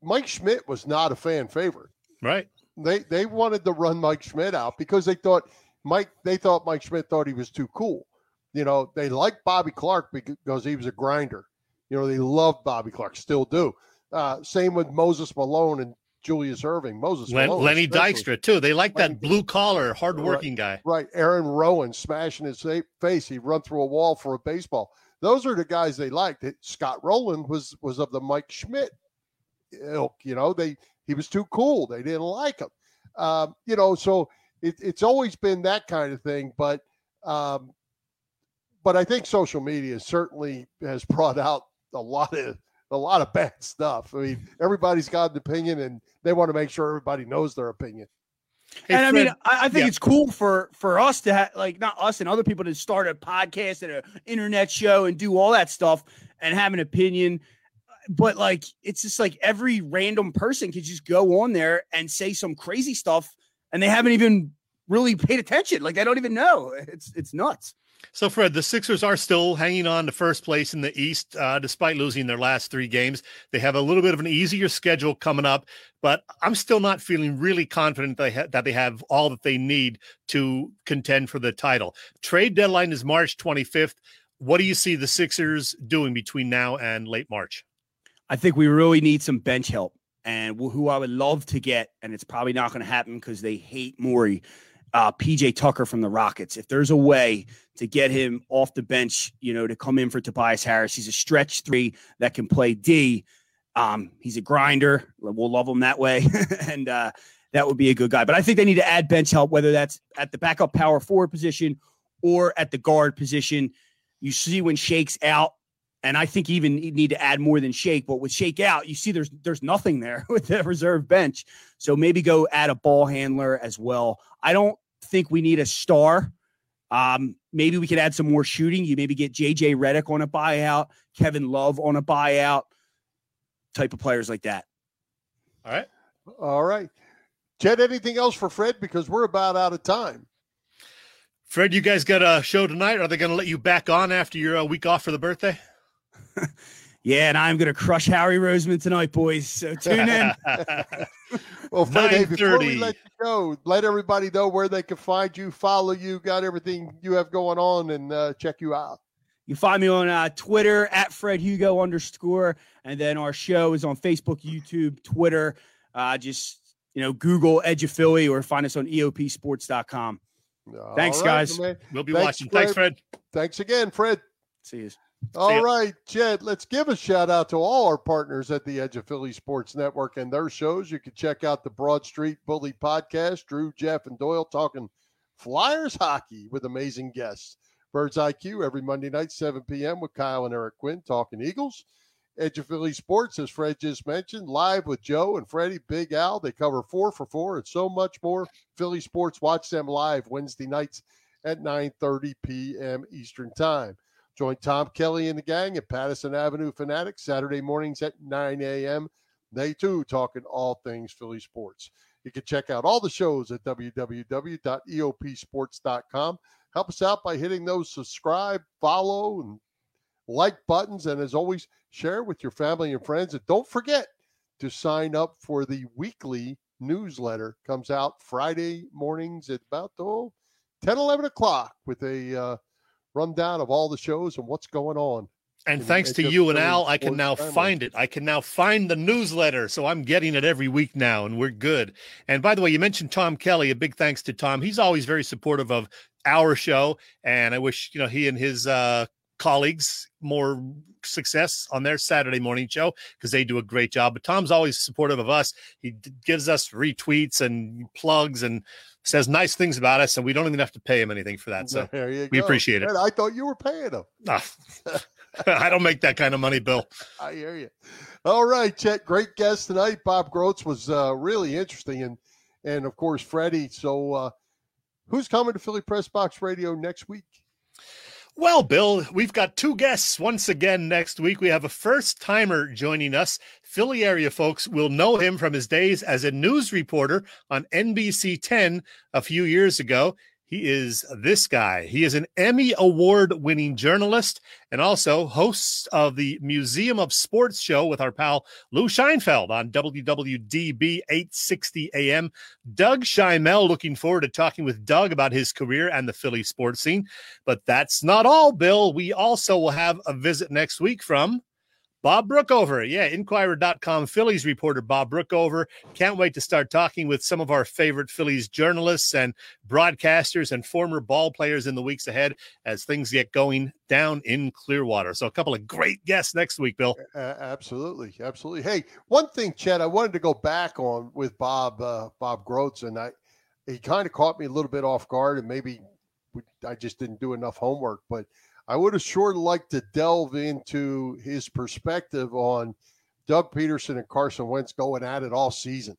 Mike Schmidt was not a fan favorite. Right. They they wanted to run Mike Schmidt out because they thought Mike they thought Mike Schmidt thought he was too cool. You know, they liked Bobby Clarke because he was a grinder. You know, they loved Bobby Clarke, still do. Uh, same with Moses Malone and Julius Erving, Moses Len, Malone, Lenny especially. Dykstra too. They like that blue collar, hardworking guy. Right. Aaron Rowand smashing his face. He'd run through a wall for a baseball. Those are the guys they liked. Scott Rolen was was of the Mike Schmidt ilk. You know, they he was too cool. They didn't like him. Um, you know, so it, it's always been that kind of thing. But um, but I think social media certainly has brought out a lot of a lot of bad stuff. I mean, everybody's got an opinion, and they want to make sure everybody knows their opinion. Hey, and I mean, I, I think yeah. it's cool for for us to have like not us and other people to start a podcast and an internet show and do all that stuff and have an opinion. But like, it's just like every random person could just go on there and say some crazy stuff, and they haven't even really paid attention. Like they don't even know. It's it's nuts. So, Fred, the Sixers are still hanging on to first place in the East, uh, despite losing their last three games. They have a little bit of an easier schedule coming up, but I'm still not feeling really confident they ha- that they have all that they need to contend for the title. Trade deadline is March 25th. What do you see the Sixers doing between now and late March? I think we really need some bench help. And who I would love to get, and it's probably not going to happen because they hate Morey, uh, PJ Tucker from the Rockets. If there's a way to get him off the bench, you know, to come in for Tobias Harris, he's a stretch three that can play D. Um, he's a grinder. We'll love him that way. and uh, that would be a good guy. But I think they need to add bench help, whether that's at the backup power forward position or at the guard position. You see when Shake's out, and I think even need to add more than Shake. But with Shake out, you see there's there's nothing there with the reserve bench. So maybe go add a ball handler as well. I don't think we need a star. Um, maybe we could add some more shooting. You maybe get JJ Redick on a buyout, Kevin Love on a buyout, type of players like that. All right. All right. Chet, anything else for Fred? Because we're about out of time. Fred, you guys got a show tonight. Are they going to let you back on after your uh, week off for the birthday? Yeah, and I'm gonna crush Harry Roseman tonight, boys. So tune in. Well, Fred, before we let you go, let everybody know where they can find you, follow you, got everything you have going on, and uh, check you out. You find me on uh, Twitter at Fred Hugo underscore, and then our show is on Facebook, YouTube, Twitter. Uh, just you know, Google Edge of Philly or find us on EOPSports.com. Thanks, All right, guys. man. We'll be Thanks, watching. Thanks, Fred. Thanks again, Fred. See you. All ya. Chet, let's give a shout out to all our partners at the Edge of Philly Sports Network and their shows. You can check out the Broad Street Bully podcast, Drew, Jeff, and Doyle talking Flyers hockey with amazing guests. Birds IQ every Monday night, 7 p.m. with Kyle and Eric Quinn talking Eagles. Edge of Philly Sports, as Fred just mentioned, live with Joe and Freddie, Big Al. They cover four for four and so much more. Philly Sports, watch them live Wednesday nights at 9.30 p.m. Eastern Time. Join Tom Kelly and the gang at Pattison Avenue Fanatics Saturday mornings at 9 a.m. They too talking all things Philly sports. You can check out all the shows at www.eopsports.com. Help us out by hitting those subscribe, follow, and like buttons. And as always, share with your family and friends. And don't forget to sign up for the weekly newsletter. Comes out Friday mornings at about oh, 10, 11 o'clock with a uh, rundown of all the shows and what's going on. And thanks to you and Al, I can now family. find it. I can now find the newsletter. So I'm getting it every week now, and we're good. And by the way, you mentioned Tom Kelly. A big thanks to Tom. He's always very supportive of our show. And I wish, you know, he and his uh, colleagues more success on their Saturday morning show because they do a great job. But Tom's always supportive of us. He d- gives us retweets and plugs and says nice things about us, and we don't even have to pay him anything for that. So we go. appreciate it. And I thought you were paying him. I don't make that kind of money, Bill. I hear you. All right, Chet. Great guest tonight. Bob Grotz was uh, really interesting, and and of course Freddie. So, uh, who's coming to Philly Press Box Radio next week? Well, Bill, we've got two guests once again next week. We have a first timer joining us. Philly area folks will know him from his days as a news reporter on NBC 10 a few years ago. He is this guy. He is an Emmy Award winning journalist and also host of the Museum of Sports show with our pal Lou Scheinfeld on WWDB 860 AM. Doug Shimell, looking forward to talking with Doug about his career and the Philly sports scene. But that's not all, Bill. We also will have a visit next week from Bob Brookover. Yeah, Inquirer.com Phillies reporter Bob Brookover. Can't wait to start talking with some of our favorite Phillies journalists and broadcasters and former ball players in the weeks ahead as things get going down in Clearwater. So, a couple of great guests next week, Bill. Uh, absolutely, absolutely. Hey, one thing, Chet, I wanted to go back on with Bob uh, Bob Grotz, and I he kind of caught me a little bit off guard, and maybe I just didn't do enough homework, but I would have sure liked to delve into his perspective on Doug Pederson and Carson Wentz going at it all season.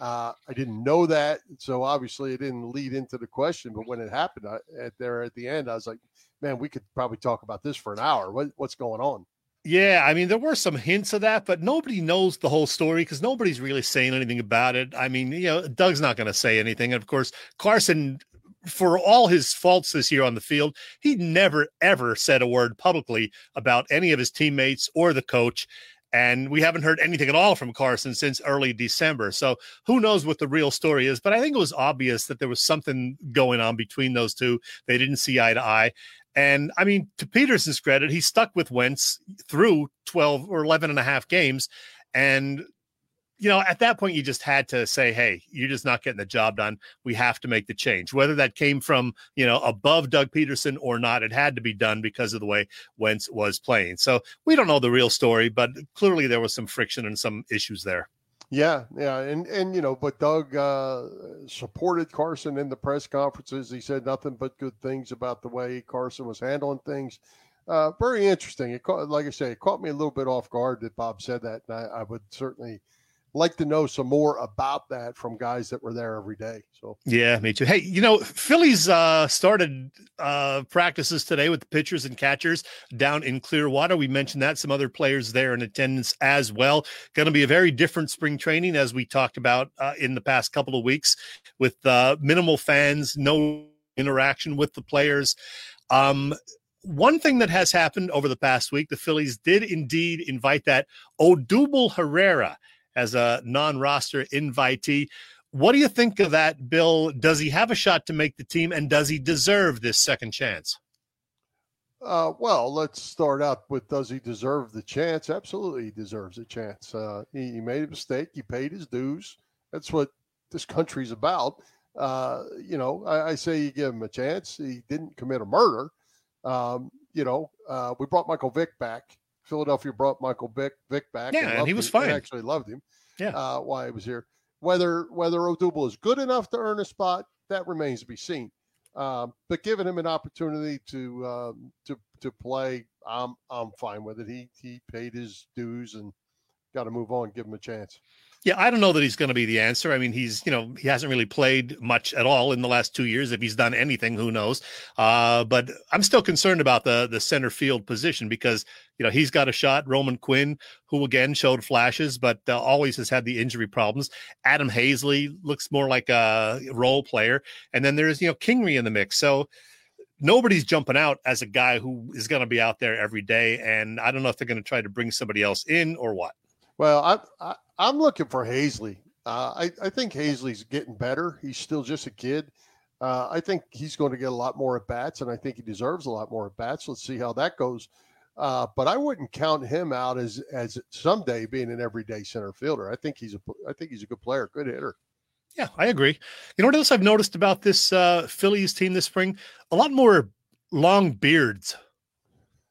Uh, I didn't know that, so obviously it didn't lead into the question. But when it happened I, at there at the end, I was like, "Man, we could probably talk about this for an hour. What, what's going on?" Yeah, I mean, there were some hints of that, but nobody knows the whole story because nobody's really saying anything about it. I mean, you know, Doug's not going to say anything. And of course, Carson, for all his faults this year on the field, he never, ever said a word publicly about any of his teammates or the coach. And we haven't heard anything at all from Carson since early December. So who knows what the real story is? But I think it was obvious that there was something going on between those two. They didn't see eye to eye. And I mean, to Pederson's credit, he stuck with Wentz through 12 or 11 and a half games. And, you know, at that point, you just had to say, hey, you're just not getting the job done. We have to make the change. Whether that came from, you know, above Doug Pederson or not, it had to be done because of the way Wentz was playing. So we don't know the real story, but clearly there was some friction and some issues there. Yeah, yeah, and and you know, but Doug uh, supported Carson in the press conferences. He said nothing but good things about the way Carson was handling things. Uh, very interesting. It caught, like I say, it caught me a little bit off guard that Bob said that, and I, I would certainly like to know some more about that from guys that were there every day. So Yeah, me too. Hey, you know, Phillies uh started uh practices today with the pitchers and catchers down in Clearwater. We mentioned that some other players there in attendance as well. Going to be a very different spring training as we talked about uh, in the past couple of weeks with uh minimal fans, no interaction with the players. Um one thing that has happened over the past week, the Phillies did indeed invite that Odubel Herrera as a non-roster invitee. What do you think of that, Bill? Does he have a shot to make the team, and does he deserve this second chance? Uh, well, let's start out with does he deserve the chance? Absolutely, he deserves a chance. Uh, he, he made a mistake. He paid his dues. That's what this country's about. Uh, you know, I, I, say you give him a chance. He didn't commit a murder. Um, you know, uh, we brought Michael Vick back. Philadelphia brought Michael Vick, Vick back. Yeah, and he him. was fine. They actually loved him. Yeah. Uh, while he was here. Whether whether Odubel is good enough to earn a spot, that remains to be seen. Um, but giving him an opportunity to um, to to play, I'm I'm fine with it. He he paid his dues and got to move on. Give him a chance. Yeah, I don't know that he's going to be the answer. I mean, he's you know he hasn't really played much at all in the last two years. If he's done anything, who knows? Uh, but I'm still concerned about the the center field position because you know he's got a shot. Roman Quinn, who again showed flashes, but uh, always has had the injury problems. Adam Haseley looks more like a role player, and then there's you know Kingery in the mix. So nobody's jumping out as a guy who is going to be out there every day. And I don't know if they're going to try to bring somebody else in or what. Well, I I'm looking for Haseley. Uh, I I think Haseley's getting better. He's still just a kid. Uh, I think he's going to get a lot more at bats, and I think he deserves a lot more at bats. Let's see how that goes. Uh, but I wouldn't count him out as as someday being an everyday center fielder. I think he's a I think he's a good player, good hitter. Yeah, I agree. You know what else I've noticed about this uh, Phillies team this spring? A lot more long beards.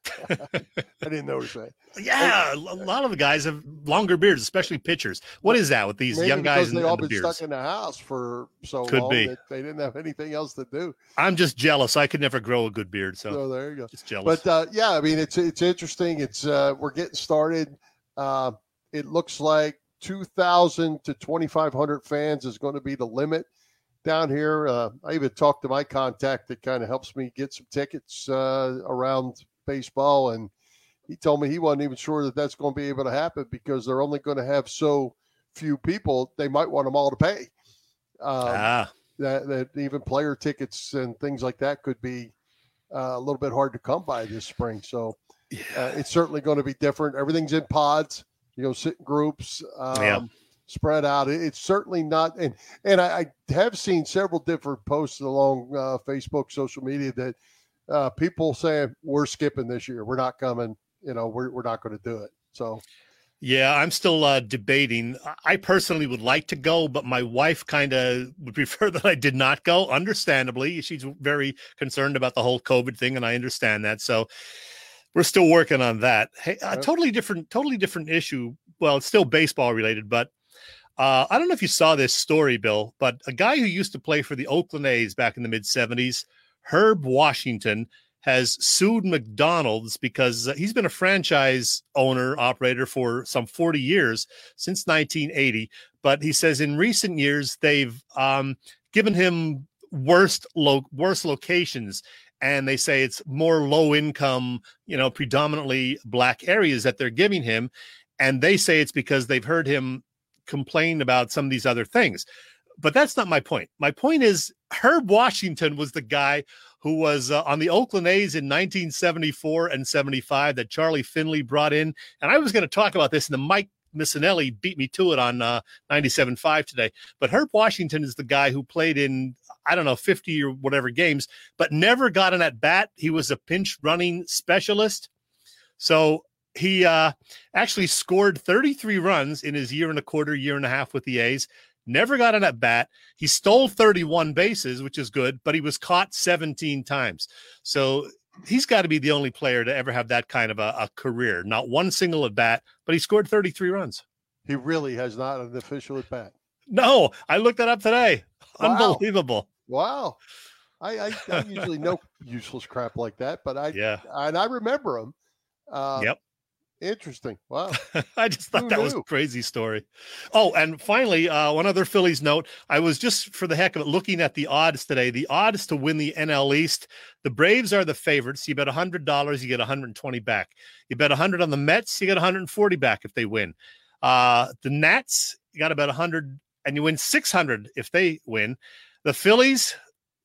I didn't notice that. Yeah, a lot of the guys have longer beards, especially pitchers. What is that with these young guys? they and, all and the been beards? stuck in the house for so Could long be. that they didn't have anything else to do. I'm just jealous. I could never grow a good beard, so So there you go. just jealous. But uh, yeah, I mean, it's it's interesting. It's uh, we're getting started. Uh, it looks like 2,000 to 2,500 fans is going to be the limit down here. Uh, I even talked to my contact that kind of helps me get some tickets uh, around baseball, and he told me he wasn't even sure that that's going to be able to happen because they're only going to have so few people. They might want them all to pay. Um, ah, that, that even player tickets and things like that could be uh, a little bit hard to come by this spring. So uh, it's certainly going to be different. Everything's in pods, you know, sit in groups, um, Yeah. spread out. It- It's certainly not, and and I, I have seen several different posts along uh, Facebook, social media that uh, people saying we're skipping this year, we're not coming. You know, we're we're not going to do it. So yeah. I'm still uh, debating. I- personally would like to go, but my wife kind of would prefer that I did not go. Understandably, she's very concerned about the whole COVID thing, and I understand that. So we're still working on that. Hey, a totally different, totally different issue. Well, it's still baseball related, but uh, I don't know if you saw this story, Bill, but a guy who used to play for the Oakland A's back in the mid 70s, Herb Washington, has sued McDonald's because uh, he's been a franchise owner operator for some 40 years since 1980. But he says in recent years, they've um, given him worst lo- worst locations and they say it's more low income you know predominantly black areas that they're giving him and they say it's because they've heard him complain about some of these other things but that's not my point my point is herb washington was the guy who was uh, on the oakland a's in 1974 and 75 that charlie finley brought in and i was going to talk about this and the mike missanelli beat me to it on uh, 97.5 today but herb washington is the guy who played in I don't know, 50 or whatever games, but never got an at bat. He was a pinch running specialist. So he uh, actually scored 33 runs in his year and a quarter, year and a half with the A's. Never got an at bat. He stole 31 bases, which is good, but he was caught 17 times. So he's got to be the only player to ever have that kind of a, a career. Not one single at bat, but he scored 33 runs. he really has not an official at bat. No, I looked that up today. Wow. Unbelievable. Wow. I, I, I usually know useless crap like that, but I Yeah. and I remember him. Uh, Yep. Interesting. Wow. I just thought Who that was a crazy story. Oh, and finally, uh, one other Phillies note. I was just for the heck of it looking at the odds today. The odds to win the NL East. The Braves are the favorites. You bet hundred dollars, you get 120 back. You bet 100 on the Mets, you get 140 back if they win. Uh, the Nats, you got about 100, and you win 600 if they win. The Phillies,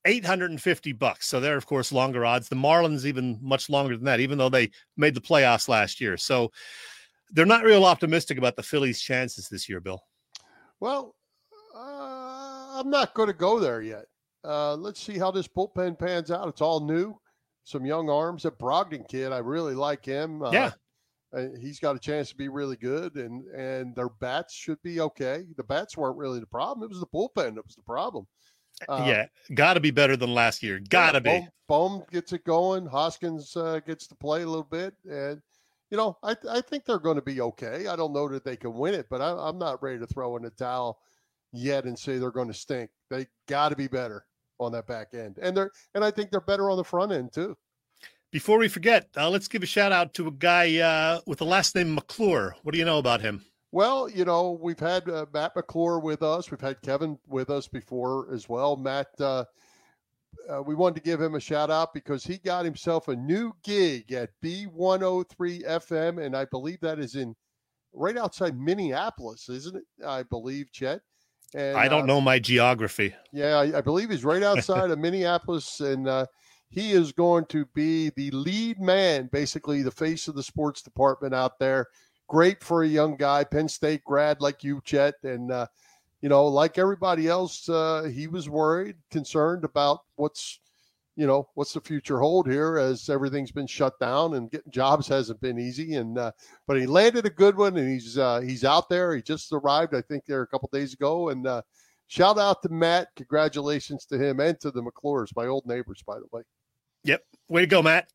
850 bucks. So they're of course longer odds. The Marlins even much longer than that, even though they made the playoffs last year. So they're not real optimistic about the Phillies' chances this year, Bill. Well, uh, I'm not going to go there yet. Uh, let's see how this bullpen pans out. It's all new. Some young arms. That Brogdon kid, I really like him. Uh, Yeah. uh, he's got a chance to be really good, and and their bats should be okay. The bats weren't really the problem; it was the bullpen that was the problem. Uh, yeah, got to be better than last year. Got to yeah, be. Bohm, Bohm gets it going. Hoskins uh, gets to play a little bit, and you know, I I think they're going to be okay. I don't know that they can win it, but I, I'm not ready to throw in the towel yet and say they're going to stink. They got to be better on that back end, and they're and I think they're better on the front end too. Before we forget, uh, let's give a shout out to a guy uh, with the last name McClure. What do you know about him? Well, you know, we've had uh, Matt McClure with us. We've had Kevin with us before as well. Matt, uh, uh, we wanted to give him a shout out because he got himself a new gig at B103 FM, and I believe that is in right outside Minneapolis, isn't it? I believe, Chet. And I don't uh, know my geography. yeah, I, I believe he's right outside of Minneapolis, and uh, he is going to be the lead man, basically the face of the sports department out there. Great for a young guy, Penn State grad like you, Chet, and uh, you know, like everybody else, uh, he was worried, concerned about what's you know, what's the future hold here as everything's been shut down and getting jobs hasn't been easy. And uh, but he landed a good one, and he's uh, he's out there. He just arrived, I think, there a couple days ago. And uh, shout out to Matt, congratulations to him and to the McClures, my old neighbors, by the way. Yep, way to go, Matt.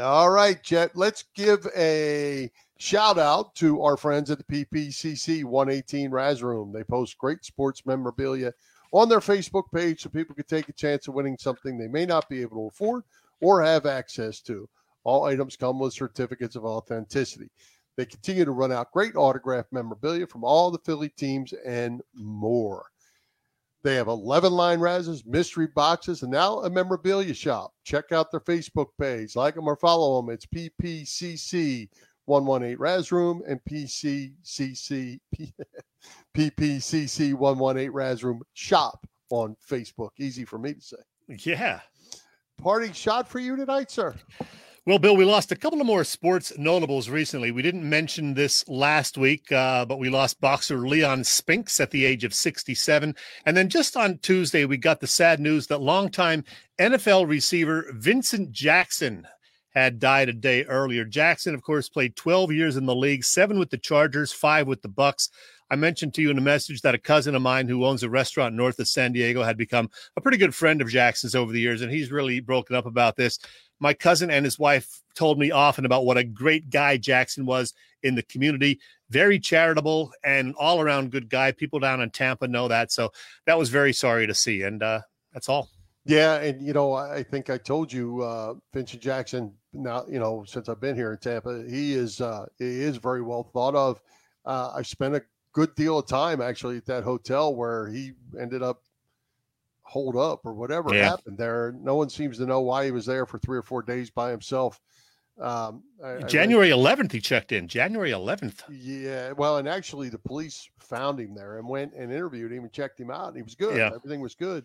All right, Chet. Let's give a shout out to our friends at the PPCC 118 Raz Room. They post great sports memorabilia on their Facebook page so people can take a chance of winning something they may not be able to afford or have access to. All items come with certificates of authenticity. They continue to run out great autograph memorabilia from all the Philly teams and more. They have 11 line razes, mystery boxes, and now a memorabilia shop. Check out their Facebook page, like them or follow them. It's PPCC 118 Raz Room and PCCC PPCC 118 Raz Room shop on Facebook. Easy for me to say. Yeah. Party shot for you tonight, sir. Well, Bill, we lost a couple of more sports notables recently. We didn't mention this last week, uh, but we lost boxer Leon Spinks at the age of 67. And then just on Tuesday, we got the sad news that longtime NFL receiver Vincent Jackson had died a day earlier. Jackson, of course, played 12 years in the league, seven with the Chargers, five with the Bucs. I mentioned to you in a message that a cousin of mine who owns a restaurant north of San Diego had become a pretty good friend of Jackson's over the years, and he's really broken up about this my cousin and his wife told me often about what a great guy Jackson was in the community. Very charitable and all around good guy. People down in Tampa know that. So that was very sorry to see. And uh, that's all. Yeah, and you know, I think I told you, uh, Vincent Jackson. Now, you know, since I've been here in Tampa, he is uh, he is very well thought of. Uh, I spent a good deal of time actually at that hotel where he ended up hold up or whatever yeah. happened there. No one seems to know why he was there for three or four days by himself. Um, I, January I 11th, he checked in. January 11th. Yeah. Well, and actually, the police found him there and went and interviewed him and checked him out. And he was good. Yeah. Everything was good.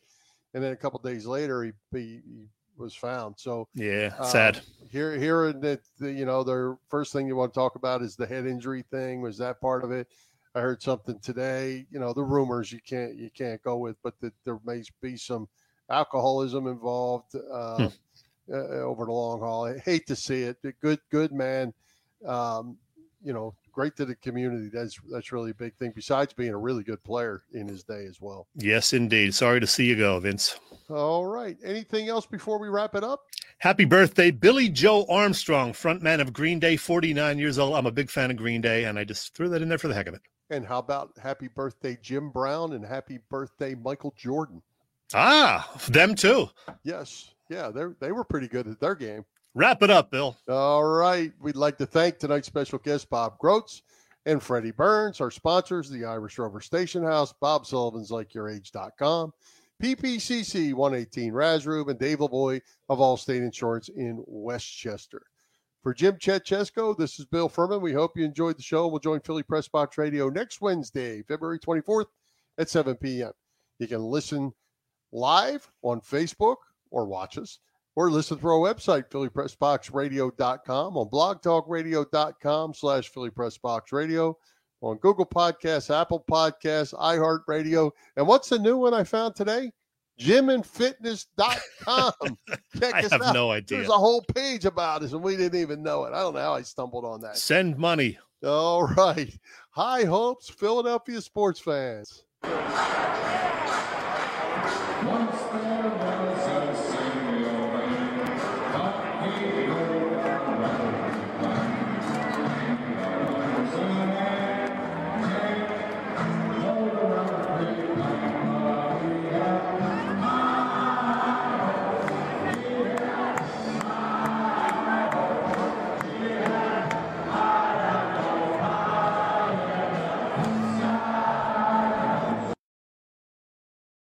And then a couple days later, he, he, he, was found. So yeah, um, sad. Here, here, that the, you know, the first thing you want to talk about is the head injury thing. Was that part of it? I heard something today. You know, the rumors you can't you can't go with, but that there may be some alcoholism involved uh, hmm. uh, over the long haul. I hate to see it. Good, good man. Um, you know, great to the community. That's that's really a big thing. Besides being a really good player in his day as well. Yes, indeed. Sorry to see you go, Vince. All right. Anything else before we wrap it up? Happy birthday, Billie Joe Armstrong, frontman of Green Day, 49 years old. I'm a big fan of Green Day, and I just threw that in there for the heck of it. And how about happy birthday, Jim Brown, and happy birthday, Michael Jordan? Ah, them too. Yes. Yeah, they they were pretty good at their game. Wrap it up, Bill. All right. We'd like to thank tonight's special guest, Bob Grotz and Freddy Burns, our sponsors, the Irish Rover Station House, Bob Sullivan's LikeYourAge.com, PPCC 118 Razrube, and Dave Lavoy of Allstate Insurance in Westchester. For Jim Chetchesko, this is Bill Furman. We hope you enjoyed the show. We'll join Philly Press Box Radio next Wednesday, February 24th at 7 p.m. You can listen live on Facebook or watch us or listen through our website, phillypressboxradio.com, on blogtalkradio.com slash phillypressboxradio, on Google Podcasts, Apple Podcasts, iHeartRadio. And what's the new one I found today? gymandfitness.com. Check I have out. no idea. There's a whole page about us, and we didn't even know it. I don't know how I stumbled on that. Send money. All right. High hopes, Philadelphia sports fans.